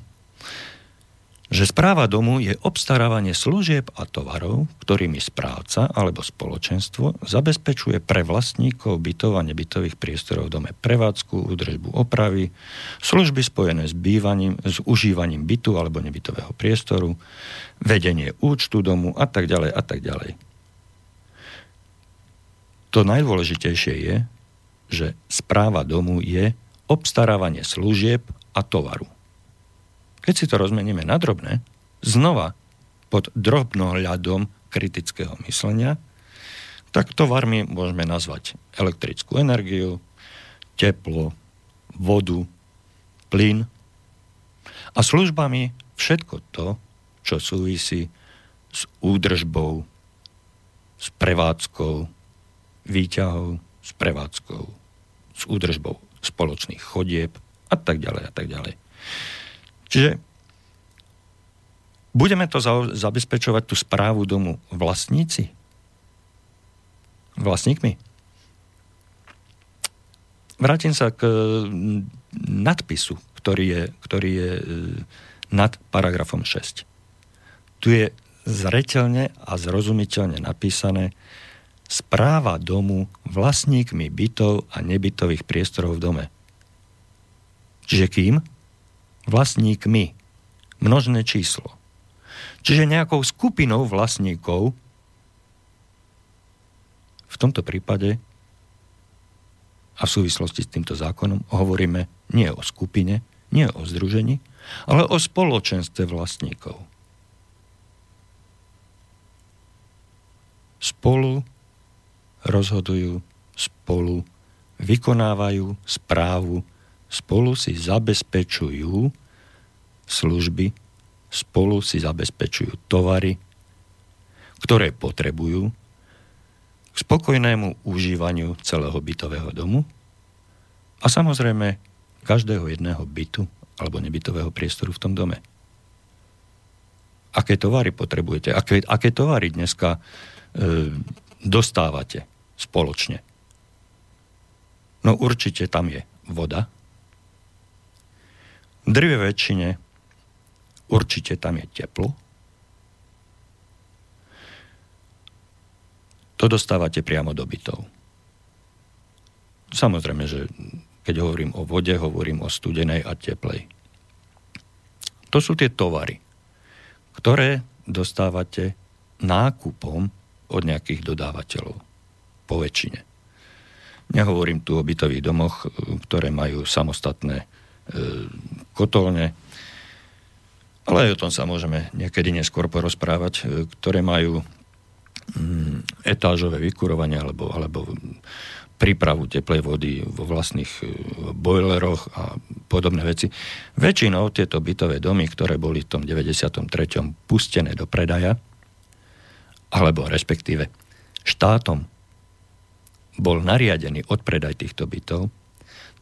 že správa domu je obstarávanie služieb a tovarov, ktorými správca alebo spoločenstvo zabezpečuje pre vlastníkov bytov a nebytových priestorov v dome prevádzku, údržbu opravy, služby spojené s bývaním, s užívaním bytu alebo nebytového priestoru, vedenie účtu domu a tak ďalej a tak ďalej. To najdôležitejšie je, že správa domu je obstarávanie služieb a tovaru. Keď si to rozmeníme na drobné, znova pod drobnohľadom kritického myslenia, tak tovarmi môžeme nazvať elektrickú energiu, teplo, vodu, plyn a službami všetko to, čo súvisí s údržbou, s prevádzkou, výťahov, s prevádzkou, s údržbou spoločných chodieb a tak ďalej a tak ďalej. Čiže budeme to zabezpečovať tú správu domu vlastníci? Vlastníkmi? Vrátim sa k nadpisu, ktorý je, ktorý je e, nad paragrafom 6. Tu je zretelne a zrozumiteľne napísané správa domu vlastníkmi bytov a nebytových priestorov v dome. Čiže kým? Vlastníkmi. Množné číslo. Čiže nejakou skupinou vlastníkov v tomto prípade a v súvislosti s týmto zákonom hovoríme nie o skupine, nie o združení, ale o spoločenstve vlastníkov. Spolu rozhodujú, spolu vykonávajú správu spolu si zabezpečujú služby, spolu si zabezpečujú tovary, ktoré potrebujú k spokojnému užívaniu celého bytového domu a samozrejme každého jedného bytu alebo nebytového priestoru v tom dome. Aké tovary potrebujete? Aké, aké tovary dneska e, dostávate spoločne? No určite tam je voda, drve väčšine určite tam je teplo. To dostávate priamo do bytov. Samozrejme, že keď hovorím o vode, hovorím o studenej a teplej. To sú tie tovary, ktoré dostávate nákupom od nejakých dodávateľov. Po väčšine. Nehovorím tu o bytových domoch, ktoré majú samostatné kotolne, ale aj o tom sa môžeme niekedy neskôr porozprávať, e, ktoré majú mm, etážové vykurovanie alebo, alebo prípravu teplej vody vo vlastných e, bojleroch a podobné veci. Väčšinou tieto bytové domy, ktoré boli v tom 93. pustené do predaja, alebo respektíve štátom bol nariadený odpredaj týchto bytov,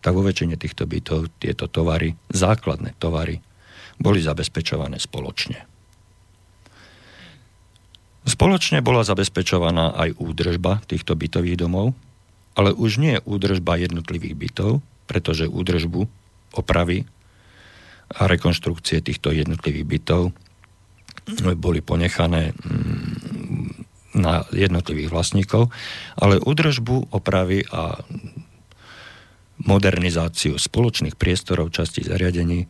tak vo väčšine týchto bytov tieto tovary, základné tovary, boli zabezpečované spoločne. Spoločne bola zabezpečovaná aj údržba týchto bytových domov, ale už nie údržba jednotlivých bytov, pretože údržbu, opravy a rekonštrukcie týchto jednotlivých bytov boli ponechané mm, na jednotlivých vlastníkov, ale údržbu, opravy a modernizáciu spoločných priestorov časti zariadení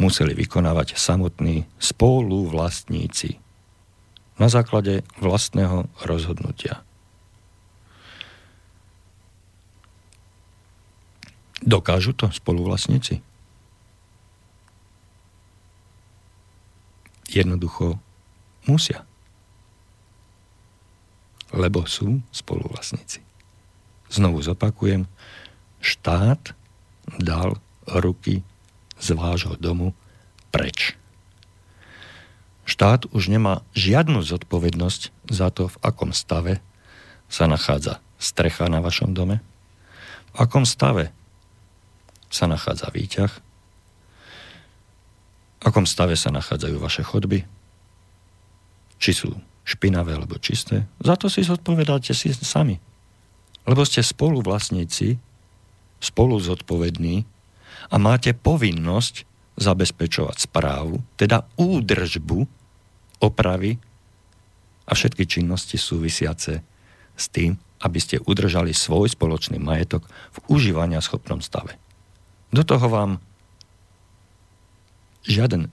museli vykonávať samotní spoluvlastníci na základe vlastného rozhodnutia. Dokážu to spoluvlastníci? Jednoducho musia. Lebo sú spoluvlastníci. Znovu zopakujem, štát dal ruky z vášho domu preč. Štát už nemá žiadnu zodpovednosť za to, v akom stave sa nachádza strecha na vašom dome, v akom stave sa nachádza výťah, v akom stave sa nachádzajú vaše chodby, či sú špinavé alebo čisté. Za to si zodpovedáte si sami. Lebo ste spoluvlastníci spolu zodpovední a máte povinnosť zabezpečovať správu, teda údržbu, opravy a všetky činnosti súvisiace s tým, aby ste udržali svoj spoločný majetok v užívania schopnom stave. Do toho vám žiaden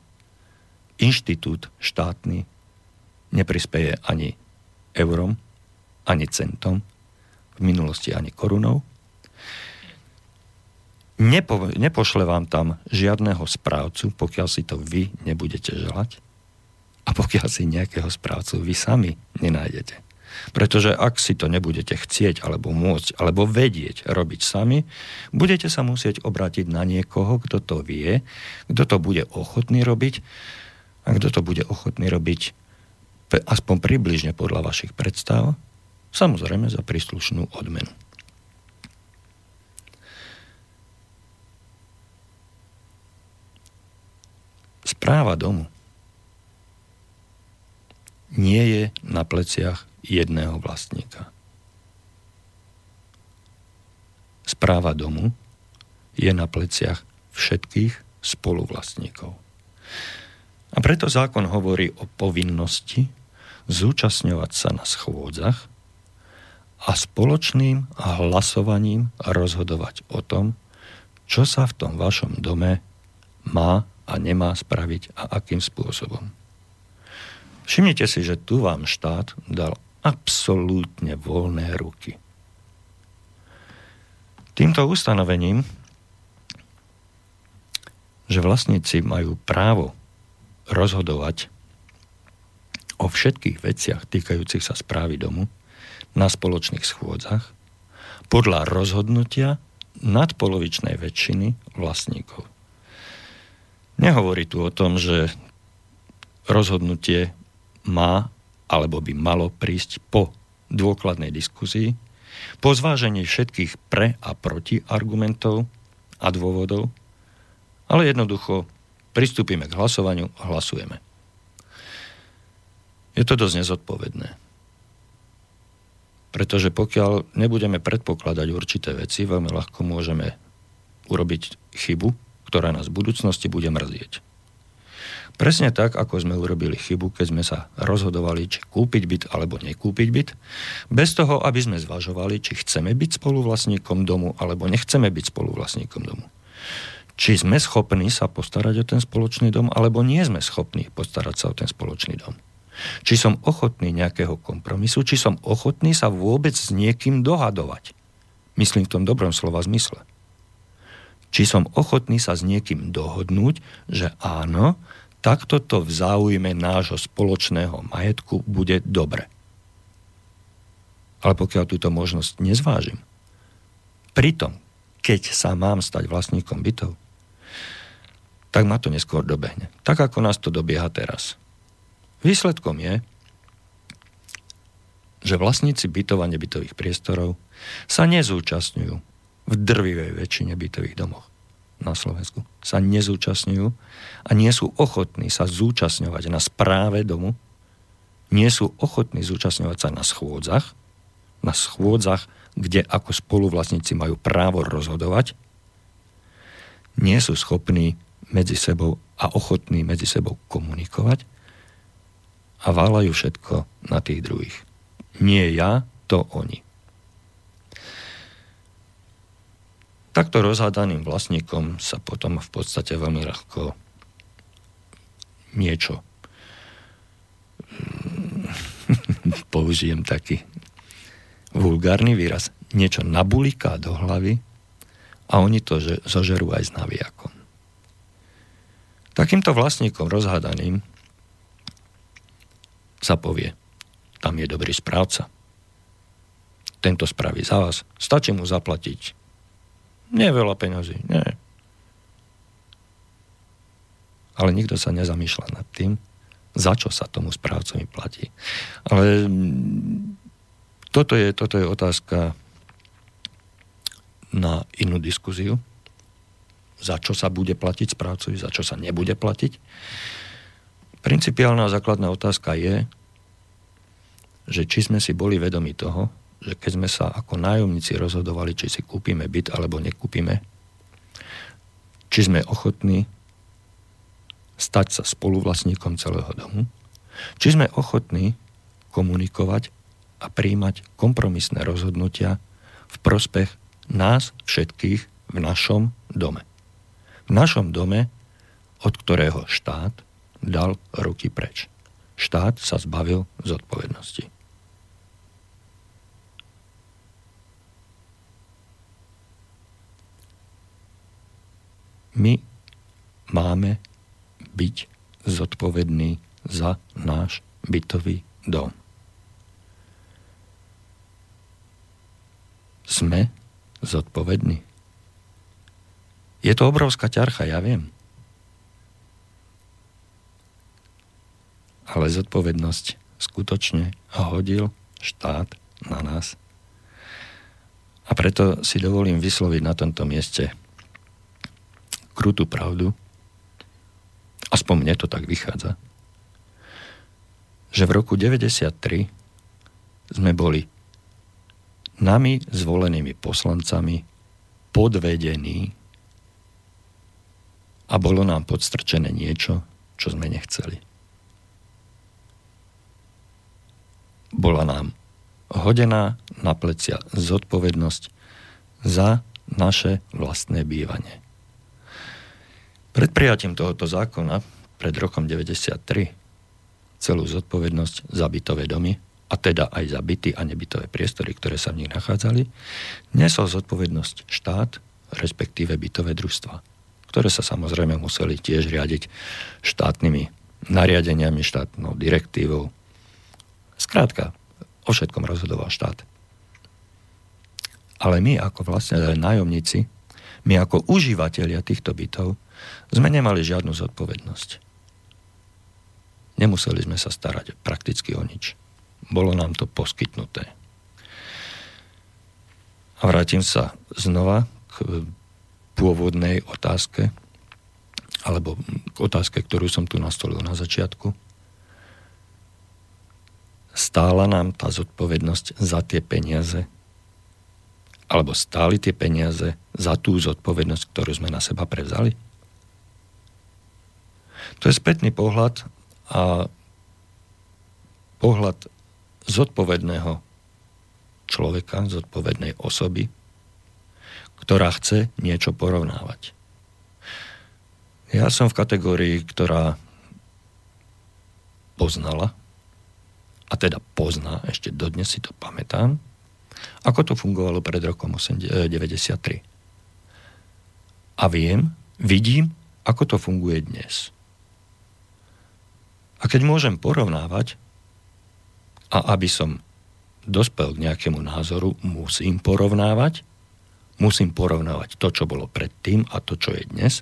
inštitút štátny neprispeje ani eurom, ani centom, v minulosti ani korunou. Nepo, nepošle vám tam žiadneho správcu, pokiaľ si to vy nebudete želať a pokiaľ si nejakého správcu vy sami nenájdete. Pretože ak si to nebudete chcieť, alebo môcť, alebo vedieť robiť sami, budete sa musieť obrátiť na niekoho, kto to vie, kto to bude ochotný robiť a kto to bude ochotný robiť aspoň približne podľa vašich predstav, samozrejme za príslušnú odmenu. Správa domu nie je na pleciach jedného vlastníka. Správa domu je na pleciach všetkých spoluvlastníkov. A preto zákon hovorí o povinnosti zúčastňovať sa na schôdzach a spoločným hlasovaním rozhodovať o tom, čo sa v tom vašom dome má a nemá spraviť a akým spôsobom. Všimnite si, že tu vám štát dal absolútne voľné ruky. Týmto ustanovením, že vlastníci majú právo rozhodovať o všetkých veciach týkajúcich sa správy domu na spoločných schôdzach podľa rozhodnutia nadpolovičnej väčšiny vlastníkov. Nehovorí tu o tom, že rozhodnutie má alebo by malo prísť po dôkladnej diskusii, po zvážení všetkých pre a proti argumentov a dôvodov, ale jednoducho pristúpime k hlasovaniu a hlasujeme. Je to dosť nezodpovedné. Pretože pokiaľ nebudeme predpokladať určité veci, veľmi ľahko môžeme urobiť chybu, ktorá nás v budúcnosti bude mrzieť. Presne tak, ako sme urobili chybu, keď sme sa rozhodovali, či kúpiť byt alebo nekúpiť byt, bez toho, aby sme zvažovali, či chceme byť spoluvlastníkom domu alebo nechceme byť spoluvlastníkom domu. Či sme schopní sa postarať o ten spoločný dom, alebo nie sme schopní postarať sa o ten spoločný dom. Či som ochotný nejakého kompromisu, či som ochotný sa vôbec s niekým dohadovať. Myslím v tom dobrom slova zmysle. Či som ochotný sa s niekým dohodnúť, že áno, takto to v záujme nášho spoločného majetku bude dobre. Ale pokiaľ túto možnosť nezvážim, pritom, keď sa mám stať vlastníkom bytov, tak ma to neskôr dobehne. Tak ako nás to dobieha teraz. Výsledkom je, že vlastníci bytov a nebytových priestorov sa nezúčastňujú v drvivej väčšine bytových domoch na Slovensku sa nezúčastňujú a nie sú ochotní sa zúčastňovať na správe domu, nie sú ochotní zúčastňovať sa na schôdzach, na schôdzach, kde ako spoluvlastníci majú právo rozhodovať, nie sú schopní medzi sebou a ochotní medzi sebou komunikovať a válajú všetko na tých druhých. Nie ja, to oni. Takto rozhádaným vlastníkom sa potom v podstate veľmi ľahko niečo použijem taký vulgárny výraz, niečo nabuliká do hlavy a oni to že, zožerú aj s navijakom. Takýmto vlastníkom rozhádaným sa povie, tam je dobrý správca. Tento spraví za vás. Stačí mu zaplatiť nie veľa peňazí, nie. Ale nikto sa nezamýšľa nad tým, za čo sa tomu správcovi platí. Ale mm, toto je, toto je otázka na inú diskuziu. Za čo sa bude platiť správcovi, za čo sa nebude platiť. Principiálna základná otázka je, že či sme si boli vedomi toho, že keď sme sa ako nájomníci rozhodovali, či si kúpime byt alebo nekúpime, či sme ochotní stať sa spoluvlastníkom celého domu, či sme ochotní komunikovať a príjmať kompromisné rozhodnutia v prospech nás všetkých v našom dome. V našom dome, od ktorého štát dal ruky preč. Štát sa zbavil zodpovednosti. My máme byť zodpovední za náš bytový dom. Sme zodpovední. Je to obrovská ťarcha, ja viem. Ale zodpovednosť skutočne hodil štát na nás. A preto si dovolím vysloviť na tomto mieste krutú pravdu, aspoň mne to tak vychádza, že v roku 93 sme boli nami zvolenými poslancami podvedení a bolo nám podstrčené niečo, čo sme nechceli. Bola nám hodená na plecia zodpovednosť za naše vlastné bývanie. Pred prijatím tohoto zákona, pred rokom 93, celú zodpovednosť za bytové domy, a teda aj za byty a nebytové priestory, ktoré sa v nich nachádzali, nesol zodpovednosť štát, respektíve bytové družstva, ktoré sa samozrejme museli tiež riadiť štátnymi nariadeniami, štátnou direktívou. Skrátka, o všetkom rozhodoval štát. Ale my ako vlastne nájomníci, my ako užívateľia týchto bytov, sme nemali žiadnu zodpovednosť. Nemuseli sme sa starať prakticky o nič. Bolo nám to poskytnuté. A vrátim sa znova k pôvodnej otázke, alebo k otázke, ktorú som tu nastolil na začiatku. Stála nám tá zodpovednosť za tie peniaze, alebo stáli tie peniaze za tú zodpovednosť, ktorú sme na seba prevzali? To je spätný pohľad a pohľad zodpovedného človeka, zodpovednej osoby, ktorá chce niečo porovnávať. Ja som v kategórii, ktorá poznala, a teda pozná, ešte dodnes si to pamätám, ako to fungovalo pred rokom 93. A viem, vidím, ako to funguje dnes. A keď môžem porovnávať, a aby som dospel k nejakému názoru, musím porovnávať, musím porovnávať to, čo bolo predtým a to, čo je dnes.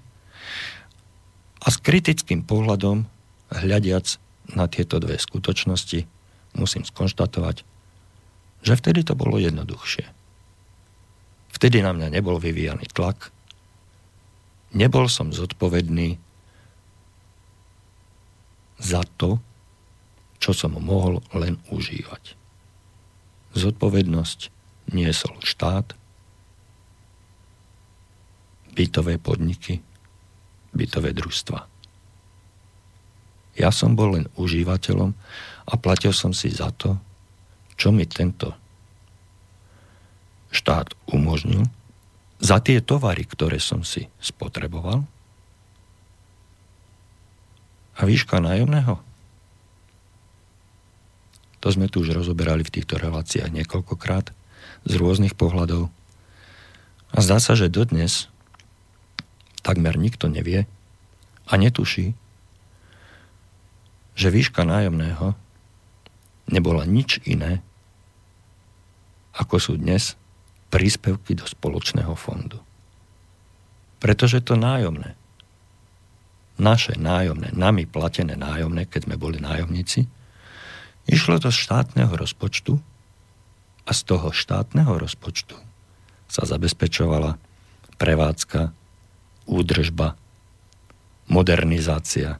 A s kritickým pohľadom, hľadiac na tieto dve skutočnosti, musím skonštatovať, že vtedy to bolo jednoduchšie. Vtedy na mňa nebol vyvíjaný tlak, nebol som zodpovedný za to, čo som mohol len užívať. Zodpovednosť niesol štát, bytové podniky, bytové družstva. Ja som bol len užívateľom a platil som si za to, čo mi tento štát umožnil, za tie tovary, ktoré som si spotreboval, a výška nájomného? To sme tu už rozoberali v týchto reláciách niekoľkokrát z rôznych pohľadov. A zdá sa, že dodnes takmer nikto nevie a netuší, že výška nájomného nebola nič iné, ako sú dnes príspevky do spoločného fondu. Pretože to nájomné naše nájomné, nami platené nájomné, keď sme boli nájomníci, išlo do štátneho rozpočtu a z toho štátneho rozpočtu sa zabezpečovala prevádzka, údržba, modernizácia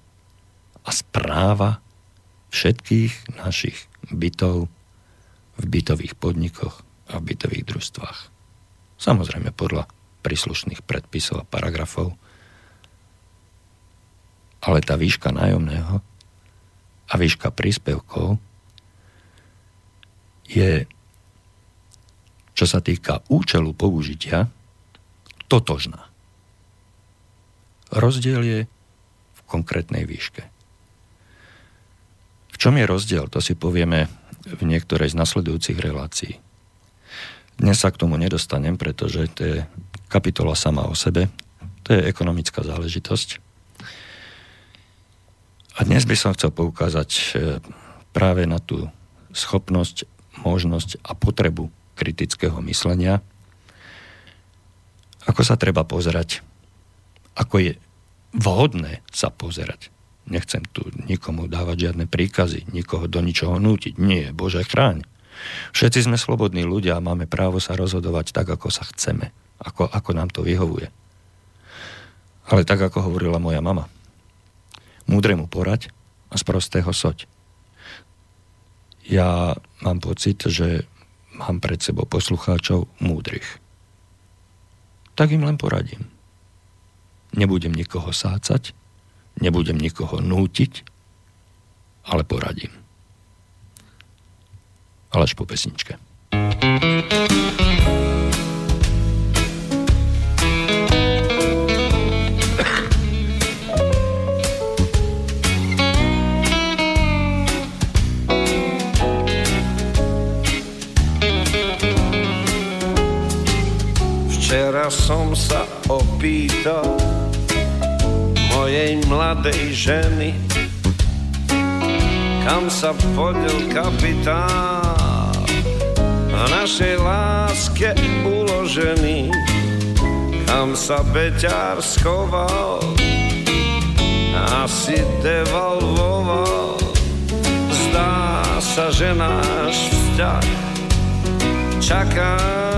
a správa všetkých našich bytov v bytových podnikoch a v bytových družstvách. Samozrejme podľa príslušných predpisov a paragrafov, ale tá výška nájomného a výška príspevkov je, čo sa týka účelu použitia, totožná. Rozdiel je v konkrétnej výške. V čom je rozdiel, to si povieme v niektorej z nasledujúcich relácií. Dnes sa k tomu nedostanem, pretože to je kapitola sama o sebe. To je ekonomická záležitosť. A dnes by som chcel poukázať e, práve na tú schopnosť, možnosť a potrebu kritického myslenia, ako sa treba pozerať, ako je vhodné sa pozerať. Nechcem tu nikomu dávať žiadne príkazy, nikoho do ničoho nútiť. Nie, Bože, chráň. Všetci sme slobodní ľudia a máme právo sa rozhodovať tak, ako sa chceme, ako, ako nám to vyhovuje. Ale tak, ako hovorila moja mama – múdremu porať a z prostého soť. Ja mám pocit, že mám pred sebou poslucháčov múdrych. Tak im len poradím. Nebudem nikoho sácať, nebudem nikoho nútiť, ale poradím. Alež po pesničke. Som sa opýtal mojej mladej ženy, kam sa podel kapitál a našej láske uložený, kam sa beťar schoval, asi devalvoval. Zdá sa, že náš vzťah čaká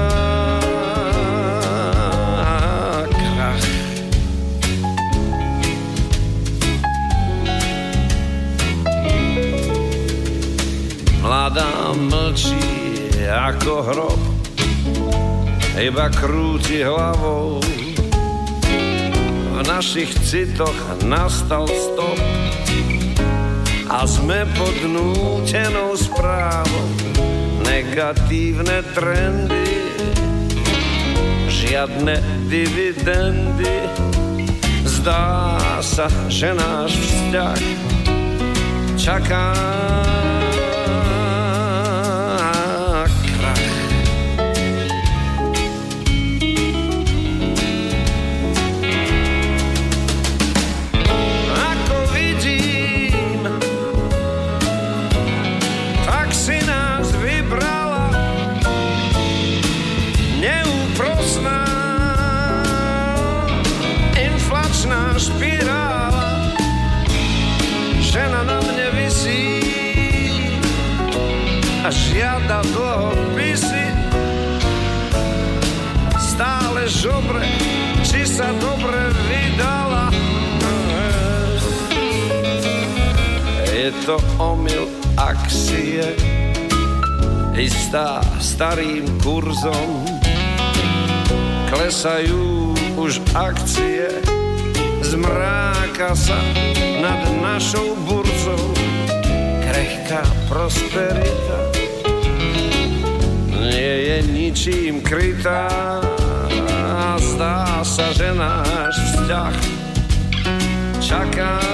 Mladá mlčí ako hrob, iba krúti hlavou. V našich citoch nastal stop a sme pod nútenou správou. Negatívne trendy, žiadne dividendy. Zdá sa, že náš vzťah čaká to omyl akcie istá starým kurzom klesajú už akcie zmráka sa nad našou burzou krehká prosperita nie je ničím krytá. Zdá sa, že náš vzťah čaká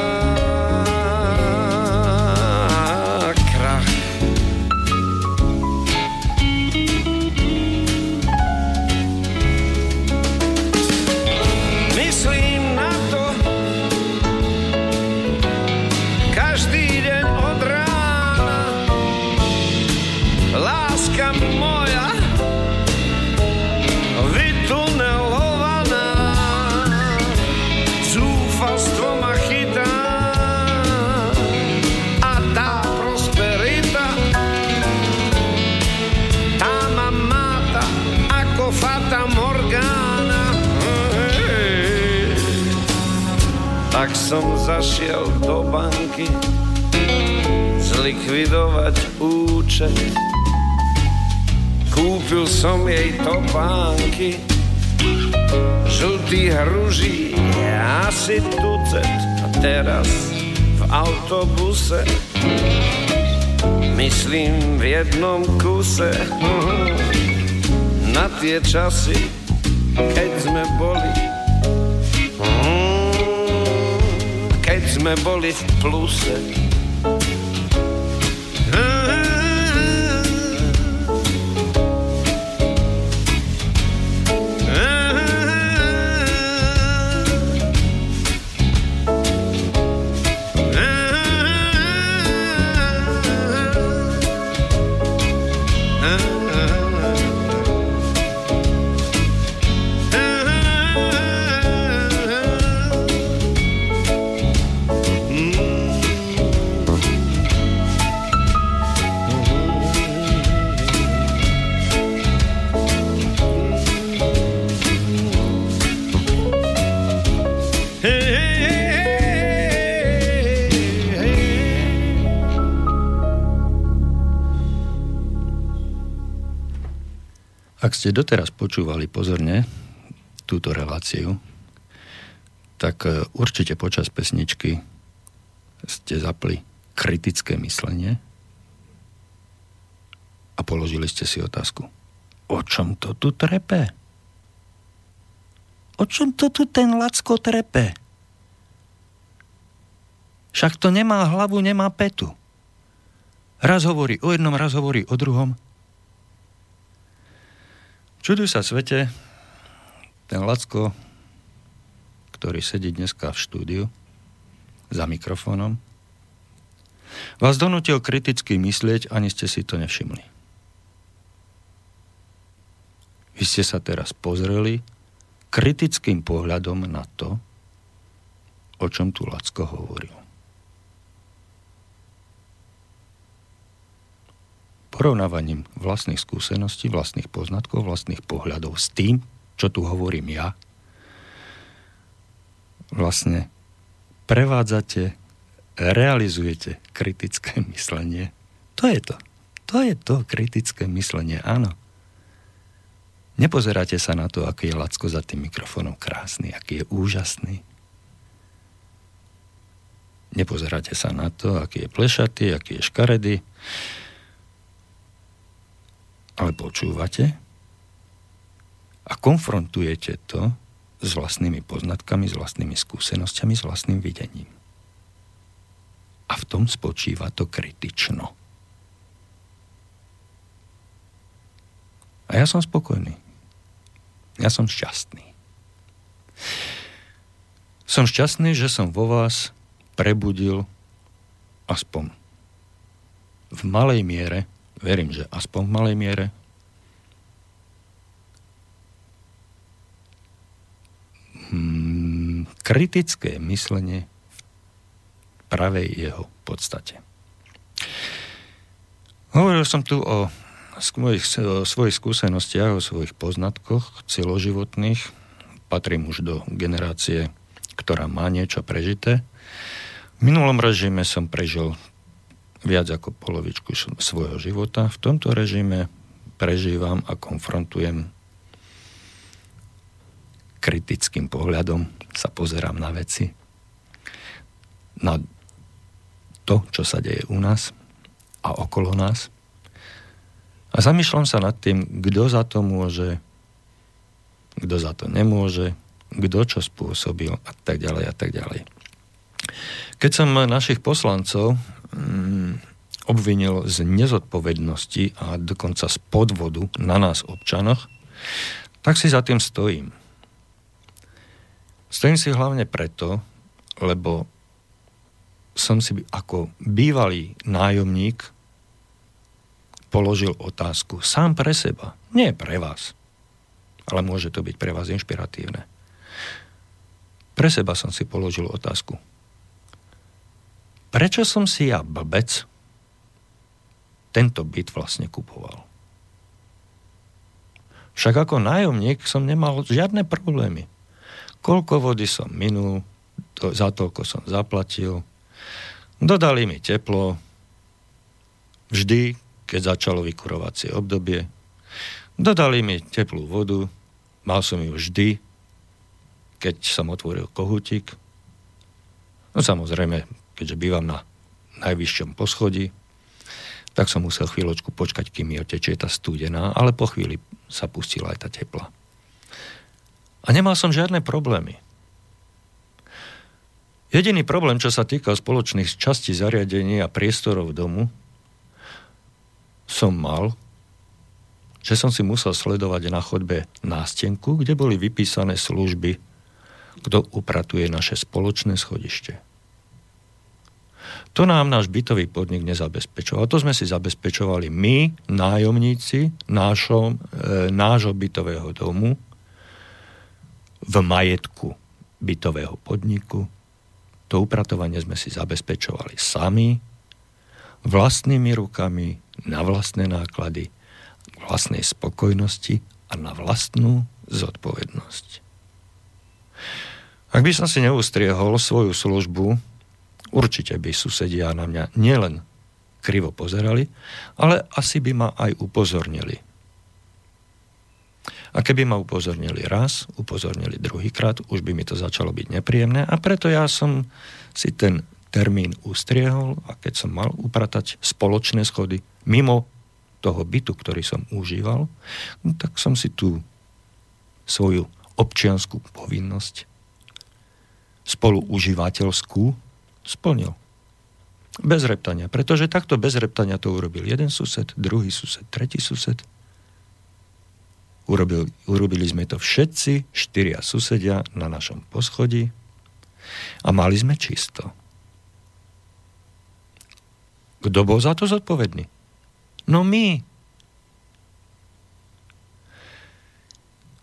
som zašiel do banky zlikvidovať účet. Kúpil som jej topánky, žltý hruží, asi tucet. teraz v autobuse Myslím v jednom kuse Na tie časy, keď sme boli sme boli v pluse doteraz počúvali pozorne túto reláciu, tak e, určite počas pesničky ste zapli kritické myslenie a položili ste si otázku. O čom to tu trepe? O čom to tu ten Lacko trepe? Však to nemá hlavu, nemá petu. Raz hovorí o jednom, raz hovorí o druhom. Čuduj sa svete, ten Lacko, ktorý sedí dneska v štúdiu za mikrofónom, vás donútil kriticky myslieť, ani ste si to nevšimli. Vy ste sa teraz pozreli kritickým pohľadom na to, o čom tu Lacko hovoril. Porovnávaním vlastných skúseností, vlastných poznatkov, vlastných pohľadov s tým, čo tu hovorím ja, vlastne prevádzate, realizujete kritické myslenie. To je to. To je to kritické myslenie, áno. Nepozeráte sa na to, aký je Lacko za tým mikrofónom krásny, aký je úžasný. Nepozeráte sa na to, aký je plešatý, aký je škaredý ale počúvate a konfrontujete to s vlastnými poznatkami, s vlastnými skúsenosťami, s vlastným videním. A v tom spočíva to kritično. A ja som spokojný. Ja som šťastný. Som šťastný, že som vo vás prebudil aspoň v malej miere verím, že aspoň v malej miere, hmm, kritické myslenie v pravej jeho podstate. Hovoril som tu o svojich, o svojich skúsenostiach, o svojich poznatkoch celoživotných. Patrím už do generácie, ktorá má niečo prežité. V minulom režime som prežil viac ako polovičku svojho života. V tomto režime prežívam a konfrontujem kritickým pohľadom, sa pozerám na veci, na to, čo sa deje u nás a okolo nás. A zamýšľam sa nad tým, kto za to môže, kto za to nemôže, kto čo spôsobil a tak ďalej a tak ďalej. Keď som našich poslancov obvinil z nezodpovednosti a dokonca z podvodu na nás občanoch, tak si za tým stojím. Stojím si hlavne preto, lebo som si ako bývalý nájomník položil otázku sám pre seba, nie pre vás, ale môže to byť pre vás inšpiratívne. Pre seba som si položil otázku prečo som si ja blbec tento byt vlastne kupoval? Však ako nájomník som nemal žiadne problémy. Koľko vody som minul, to, za toľko som zaplatil. Dodali mi teplo. Vždy, keď začalo vykurovacie obdobie. Dodali mi teplú vodu. Mal som ju vždy, keď som otvoril kohutík. No samozrejme, keďže bývam na najvyššom poschodí, tak som musel chvíľočku počkať, kým mi otečie tá studená, ale po chvíli sa pustila aj tá tepla. A nemal som žiadne problémy. Jediný problém, čo sa týka spoločných častí zariadení a priestorov domu, som mal, že som si musel sledovať na chodbe nástenku, kde boli vypísané služby, kto upratuje naše spoločné schodište. To nám náš bytový podnik nezabezpečoval. To sme si zabezpečovali my, nájomníci nášho, e, nášho bytového domu v majetku bytového podniku. To upratovanie sme si zabezpečovali sami, vlastnými rukami, na vlastné náklady, vlastnej spokojnosti a na vlastnú zodpovednosť. Ak by som si neustriehol svoju službu určite by susedia na mňa nielen krivo pozerali, ale asi by ma aj upozornili. A keby ma upozornili raz, upozornili druhýkrát, už by mi to začalo byť nepríjemné a preto ja som si ten termín ustriehol a keď som mal upratať spoločné schody mimo toho bytu, ktorý som užíval, no tak som si tú svoju občianskú povinnosť spoluužívateľskú splnil. Bez reptania. Pretože takto bez reptania to urobil jeden sused, druhý sused, tretí sused. Urobil, urobili sme to všetci, štyria susedia na našom poschodí a mali sme čisto. Kto bol za to zodpovedný? No my.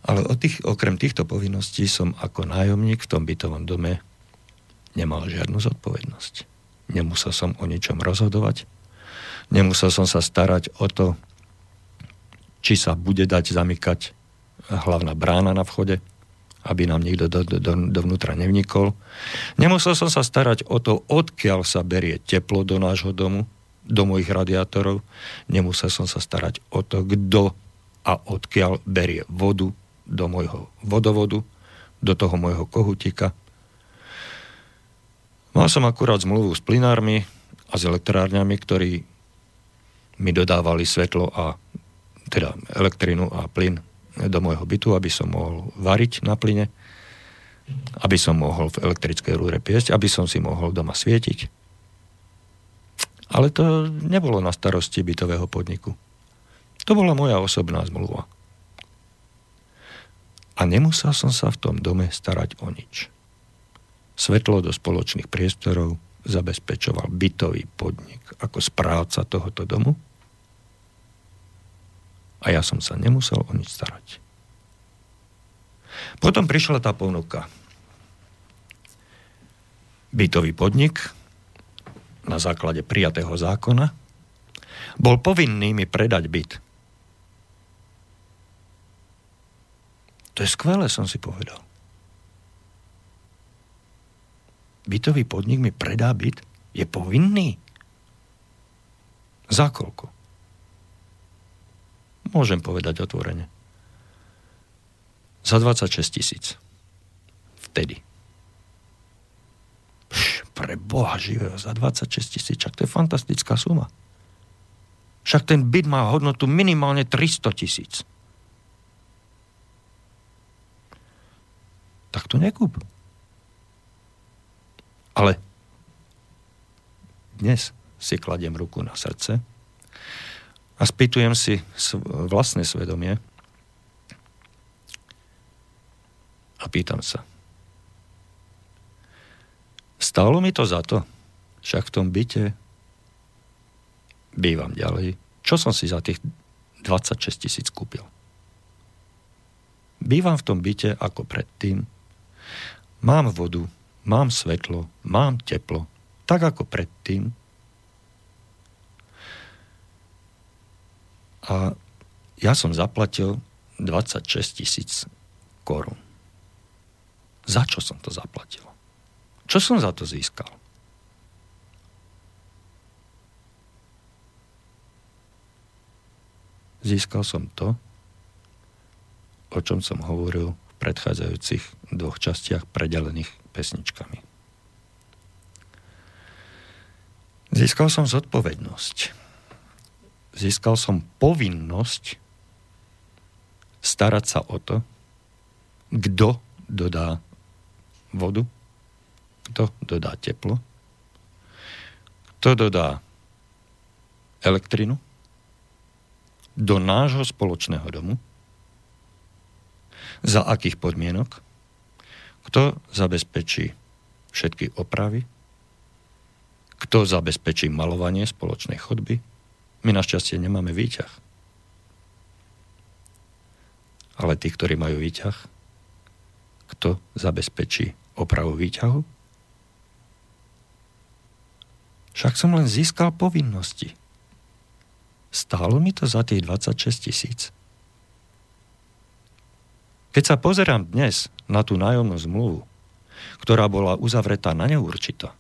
Ale o tých, okrem týchto povinností som ako nájomník v tom bytovom dome nemal žiadnu zodpovednosť. Nemusel som o ničom rozhodovať. Nemusel som sa starať o to, či sa bude dať zamykať hlavná brána na vchode, aby nám nikto do, do, dovnútra nevnikol. Nemusel som sa starať o to, odkiaľ sa berie teplo do nášho domu, do mojich radiátorov. Nemusel som sa starať o to, kto a odkiaľ berie vodu do môjho vodovodu, do toho môjho kohutika. Mal som akurát zmluvu s plinármi a s elektrárňami, ktorí mi dodávali svetlo a teda elektrinu a plyn do môjho bytu, aby som mohol variť na plyne, aby som mohol v elektrickej rúre piesť, aby som si mohol doma svietiť. Ale to nebolo na starosti bytového podniku. To bola moja osobná zmluva. A nemusel som sa v tom dome starať o nič. Svetlo do spoločných priestorov zabezpečoval bytový podnik ako správca tohoto domu a ja som sa nemusel o nič starať. Potom prišla tá ponuka. Bytový podnik na základe prijatého zákona bol povinný mi predať byt. To je skvelé, som si povedal. Bytový podnik mi predá byt, je povinný? Za koľko? Môžem povedať otvorene. Za 26 tisíc. Vtedy. Pš, pre Boha živého, za 26 tisíc, čak to je fantastická suma. Však ten byt má hodnotu minimálne 300 tisíc. Tak to nekúp. Ale dnes si kladiem ruku na srdce a spýtujem si vlastné svedomie a pýtam sa. Stálo mi to za to? Však v tom byte bývam ďalej. Čo som si za tých 26 tisíc kúpil? Bývam v tom byte ako predtým. Mám vodu, mám svetlo, mám teplo, tak ako predtým. A ja som zaplatil 26 tisíc korún. Za čo som to zaplatil? Čo som za to získal? Získal som to, o čom som hovoril v predchádzajúcich dvoch častiach predelených pesničkami. Získal som zodpovednosť. Získal som povinnosť starať sa o to, kto dodá vodu, kto dodá teplo, kto dodá elektrinu do nášho spoločného domu, za akých podmienok, kto zabezpečí všetky opravy, kto zabezpečí malovanie spoločnej chodby. My našťastie nemáme výťah. Ale tí, ktorí majú výťah, kto zabezpečí opravu výťahu? Však som len získal povinnosti. Stálo mi to za tých 26 tisíc. Keď sa pozerám dnes na tú nájomnú zmluvu, ktorá bola uzavretá na neurčito,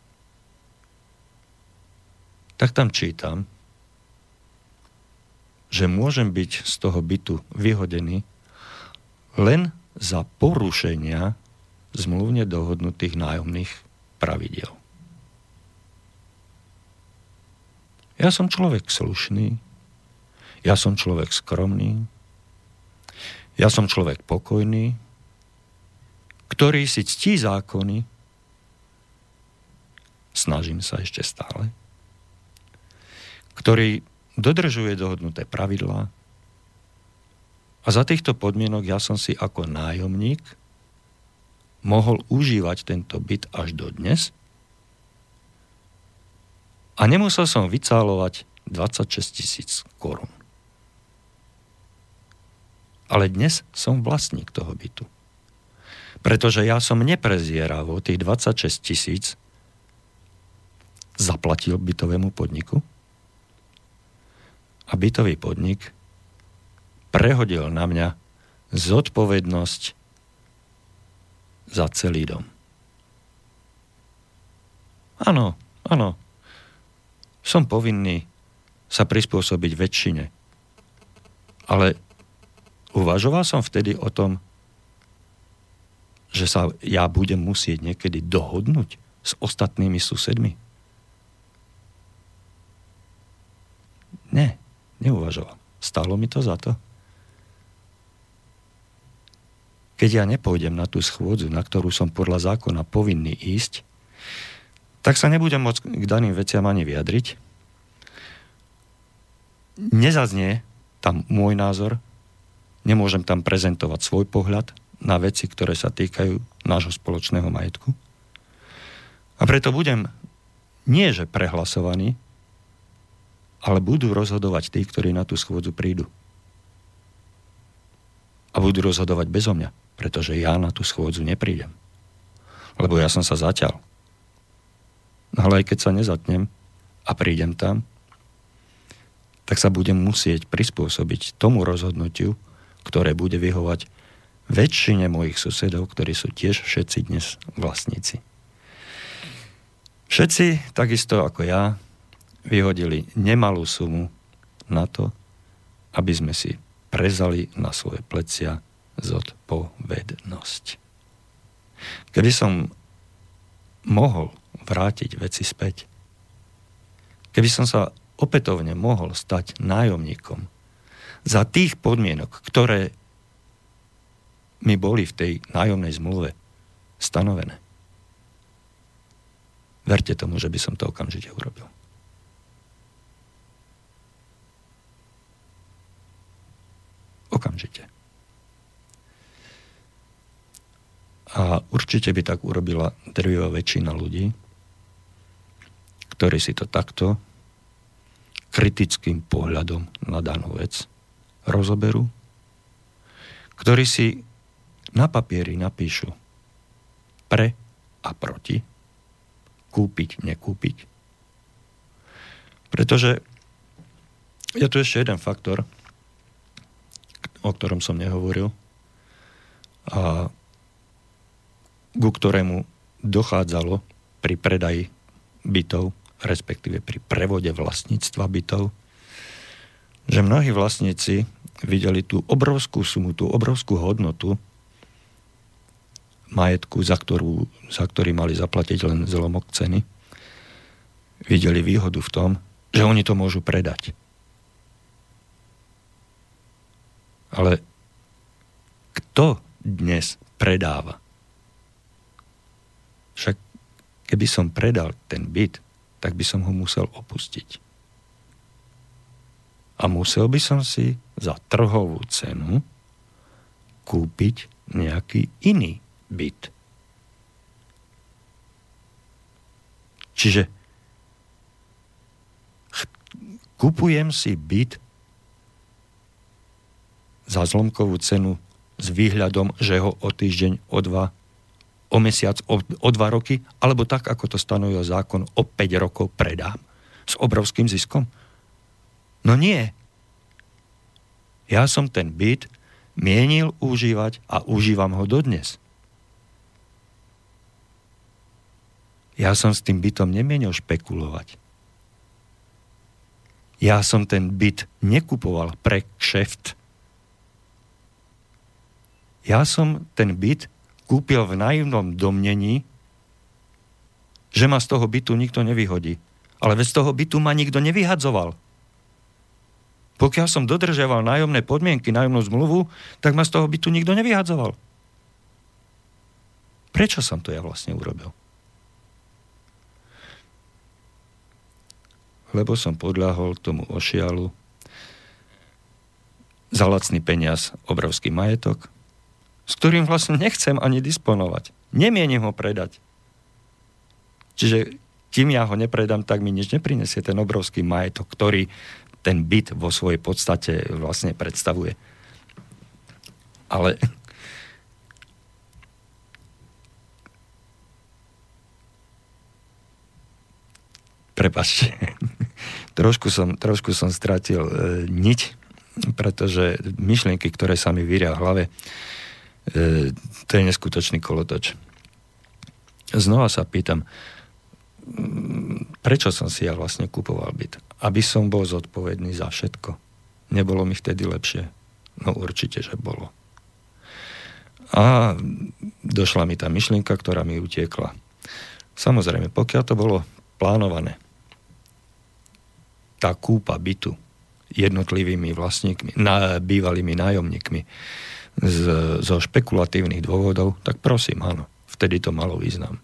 tak tam čítam, že môžem byť z toho bytu vyhodený len za porušenia zmluvne dohodnutých nájomných pravidel. Ja som človek slušný, ja som človek skromný, ja som človek pokojný, ktorý si ctí zákony, snažím sa ešte stále, ktorý dodržuje dohodnuté pravidlá. A za týchto podmienok ja som si ako nájomník mohol užívať tento byt až do dnes. A nemusel som vycálovať 26 tisíc korún. Ale dnes som vlastník toho bytu. Pretože ja som neprezieravo tých 26 tisíc zaplatil bytovému podniku, a bytový podnik prehodil na mňa zodpovednosť za celý dom. Áno, áno. Som povinný sa prispôsobiť väčšine. Ale uvažoval som vtedy o tom, že sa ja budem musieť niekedy dohodnúť s ostatnými susedmi. Nie. Neuvažoval. Stalo mi to za to? Keď ja nepôjdem na tú schôdzu, na ktorú som podľa zákona povinný ísť, tak sa nebudem môcť k daným veciam ani vyjadriť. Nezaznie tam môj názor, nemôžem tam prezentovať svoj pohľad na veci, ktoré sa týkajú nášho spoločného majetku. A preto budem nie že prehlasovaný, ale budú rozhodovať tí, ktorí na tú schôdzu prídu. A budú rozhodovať bezo mňa, pretože ja na tú schôdzu neprídem. Lebo ja som sa zaťal. Ale aj keď sa nezatnem a prídem tam, tak sa budem musieť prispôsobiť tomu rozhodnutiu, ktoré bude vyhovať väčšine mojich susedov, ktorí sú tiež všetci dnes vlastníci. Všetci, takisto ako ja, vyhodili nemalú sumu na to, aby sme si prezali na svoje plecia zodpovednosť. Keby som mohol vrátiť veci späť, keby som sa opätovne mohol stať nájomníkom za tých podmienok, ktoré mi boli v tej nájomnej zmluve stanovené. Verte tomu, že by som to okamžite urobil. Okamžite. A určite by tak urobila drvivá väčšina ľudí, ktorí si to takto kritickým pohľadom na danú vec rozoberú, ktorí si na papieri napíšu pre a proti, kúpiť, nekúpiť. Pretože je tu ešte jeden faktor, o ktorom som nehovoril a ku ktorému dochádzalo pri predaji bytov, respektíve pri prevode vlastníctva bytov, že mnohí vlastníci videli tú obrovskú sumu, tú obrovskú hodnotu majetku, za, ktorú, za ktorý mali zaplatiť len zlomok ceny. videli výhodu v tom, že oni to môžu predať. Ale kto dnes predáva? Však keby som predal ten byt, tak by som ho musel opustiť. A musel by som si za trhovú cenu kúpiť nejaký iný byt. Čiže kupujem si byt za zlomkovú cenu s výhľadom, že ho o týždeň, o dva, o mesiac, o, o dva roky, alebo tak, ako to stanovil zákon, o 5 rokov predám s obrovským ziskom? No nie. Ja som ten byt mienil užívať a užívam ho dodnes. Ja som s tým bytom nemienil špekulovať. Ja som ten byt nekupoval pre kšeft. Ja som ten byt kúpil v naivnom domnení, že ma z toho bytu nikto nevyhodí. Ale z toho bytu ma nikto nevyhadzoval. Pokiaľ som dodržiaval nájomné podmienky, nájomnú zmluvu, tak ma z toho bytu nikto nevyhadzoval. Prečo som to ja vlastne urobil? Lebo som podľahol tomu ošialu za lacný peniaz obrovský majetok, s ktorým vlastne nechcem ani disponovať. Nemienim ho predať. Čiže kým ja ho nepredám, tak mi nič neprinesie ten obrovský majetok, ktorý ten byt vo svojej podstate vlastne predstavuje. Ale prepačte, trošku som, trošku som stratil e, niť, pretože myšlienky, ktoré sa mi vyria v hlave, e, to je neskutočný kolotoč. Znova sa pýtam, prečo som si ja vlastne kupoval byt? Aby som bol zodpovedný za všetko. Nebolo mi vtedy lepšie? No určite, že bolo. A došla mi tá myšlienka, ktorá mi utiekla. Samozrejme, pokiaľ to bolo plánované, tá kúpa bytu jednotlivými vlastníkmi, na, bývalými nájomníkmi z, zo špekulatívnych dôvodov, tak prosím, áno, vtedy to malo význam.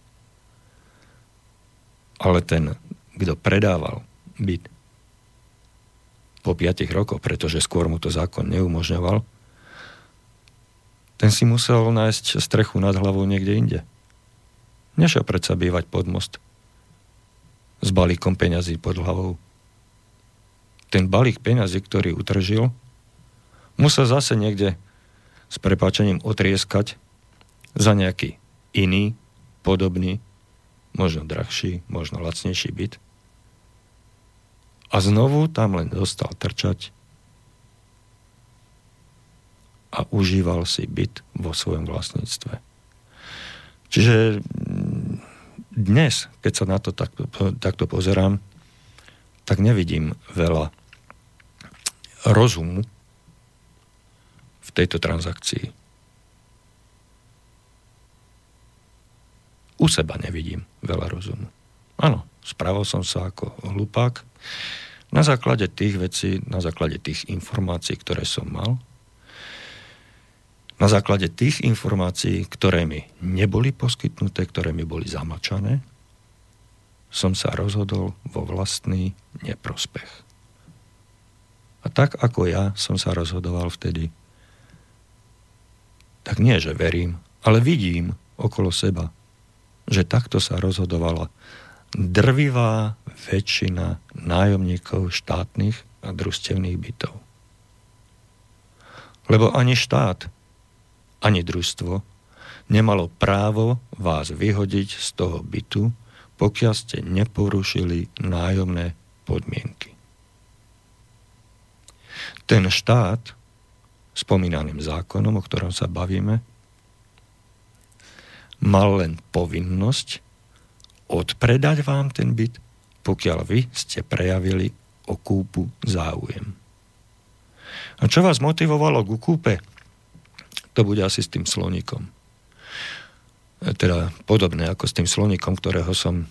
Ale ten, kto predával byt, po 5 rokoch, pretože skôr mu to zákon neumožňoval, ten si musel nájsť strechu nad hlavou niekde inde. Nešiel predsa bývať pod most s balíkom peňazí pod hlavou. Ten balík peňazí, ktorý utržil, musel zase niekde s prepáčením otrieskať za nejaký iný, podobný, možno drahší, možno lacnejší byt – a znovu tam len dostal trčať a užíval si byt vo svojom vlastníctve. Čiže mm, dnes, keď sa na to takto, takto pozerám, tak nevidím veľa rozumu v tejto transakcii. U seba nevidím veľa rozumu. Áno, spravil som sa ako hlupák, na základe tých vecí, na základe tých informácií, ktoré som mal, na základe tých informácií, ktoré mi neboli poskytnuté, ktoré mi boli zamačané, som sa rozhodol vo vlastný neprospech. A tak ako ja som sa rozhodoval vtedy, tak nie, že verím, ale vidím okolo seba, že takto sa rozhodovala drvivá väčšina nájomníkov štátnych a družstevných bytov. Lebo ani štát, ani družstvo nemalo právo vás vyhodiť z toho bytu, pokiaľ ste neporušili nájomné podmienky. Ten štát, spomínaným zákonom, o ktorom sa bavíme, mal len povinnosť odpredať vám ten byt, pokiaľ vy ste prejavili o kúpu záujem. A čo vás motivovalo k kúpe? To bude asi s tým sloníkom. Teda podobné ako s tým sloníkom, ktorého som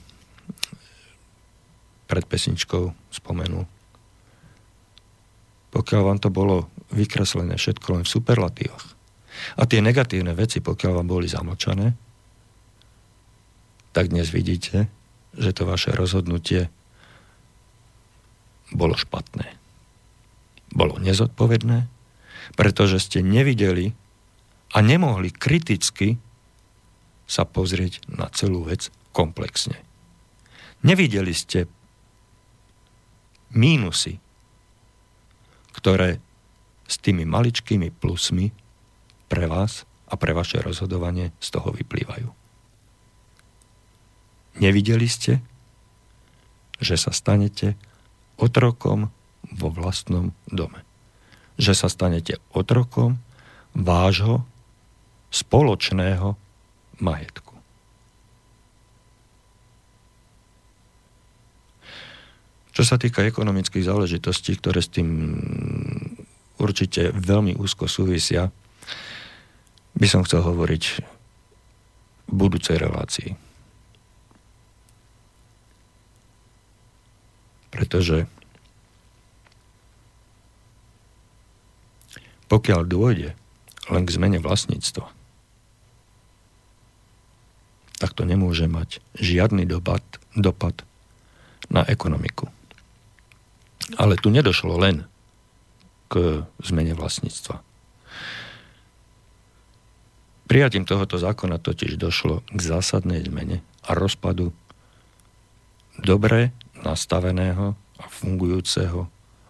pred pesničkou spomenul. Pokiaľ vám to bolo vykreslené všetko len v superlatívoch a tie negatívne veci, pokiaľ vám boli zamlčané, tak dnes vidíte, že to vaše rozhodnutie bolo špatné. Bolo nezodpovedné, pretože ste nevideli a nemohli kriticky sa pozrieť na celú vec komplexne. Nevideli ste mínusy, ktoré s tými maličkými plusmi pre vás a pre vaše rozhodovanie z toho vyplývajú. Nevideli ste, že sa stanete otrokom vo vlastnom dome. Že sa stanete otrokom vášho spoločného majetku. Čo sa týka ekonomických záležitostí, ktoré s tým určite veľmi úzko súvisia, by som chcel hovoriť v budúcej relácii. Pretože pokiaľ dôjde len k zmene vlastníctva, tak to nemôže mať žiadny dopad, dopad na ekonomiku. Ale tu nedošlo len k zmene vlastníctva. Prijatím tohoto zákona totiž došlo k zásadnej zmene a rozpadu dobre nastaveného a fungujúceho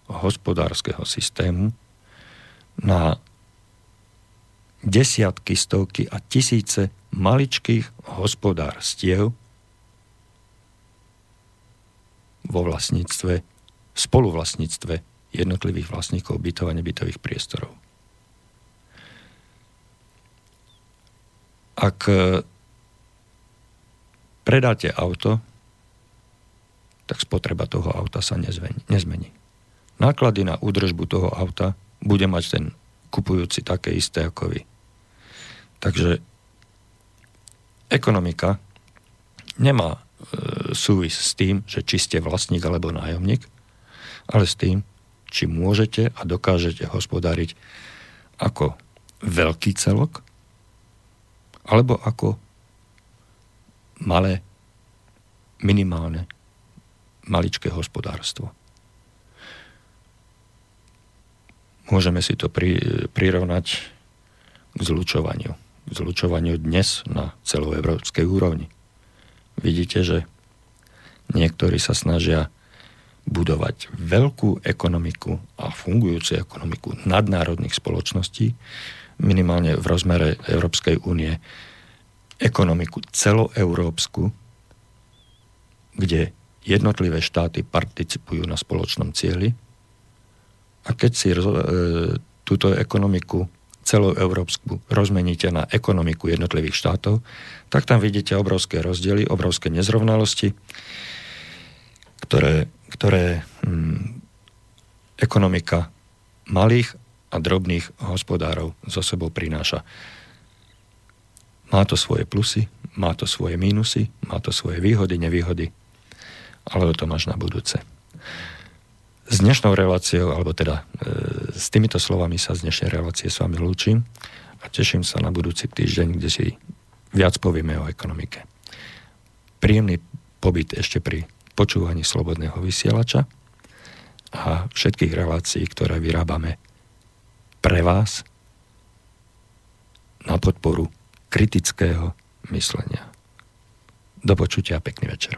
hospodárskeho systému na desiatky, stovky a tisíce maličkých hospodárstiev vo vlastníctve, spoluvlastníctve jednotlivých vlastníkov bytov a nebytových priestorov. Ak e, predáte auto, tak spotreba toho auta sa nezmení. Náklady na údržbu toho auta bude mať ten kupujúci také isté ako vy. Takže ekonomika nemá e, súvis s tým, že či ste vlastník alebo nájomník, ale s tým, či môžete a dokážete hospodáriť ako veľký celok, alebo ako malé, minimálne, maličké hospodárstvo. Môžeme si to pri, prirovnať k zlučovaniu. K zlučovaniu dnes na celoevropskej úrovni. Vidíte, že niektorí sa snažia budovať veľkú ekonomiku a fungujúcu ekonomiku nadnárodných spoločností, minimálne v rozmere Európskej únie, ekonomiku celoeurópsku, kde jednotlivé štáty participujú na spoločnom cieli, a keď si roz, e, túto ekonomiku celú európsku rozmeníte na ekonomiku jednotlivých štátov, tak tam vidíte obrovské rozdiely, obrovské nezrovnalosti, ktoré, ktoré hm, ekonomika malých a drobných hospodárov zo sebou prináša. Má to svoje plusy, má to svoje mínusy, má to svoje výhody, nevýhody, ale o tom až na budúce. S dnešnou reláciou, alebo teda e, s týmito slovami sa z dnešnej relácie s vami lúčim a teším sa na budúci týždeň, kde si viac povieme o ekonomike. Príjemný pobyt ešte pri počúvaní slobodného vysielača a všetkých relácií, ktoré vyrábame pre vás na podporu kritického myslenia. Do počutia a pekný večer.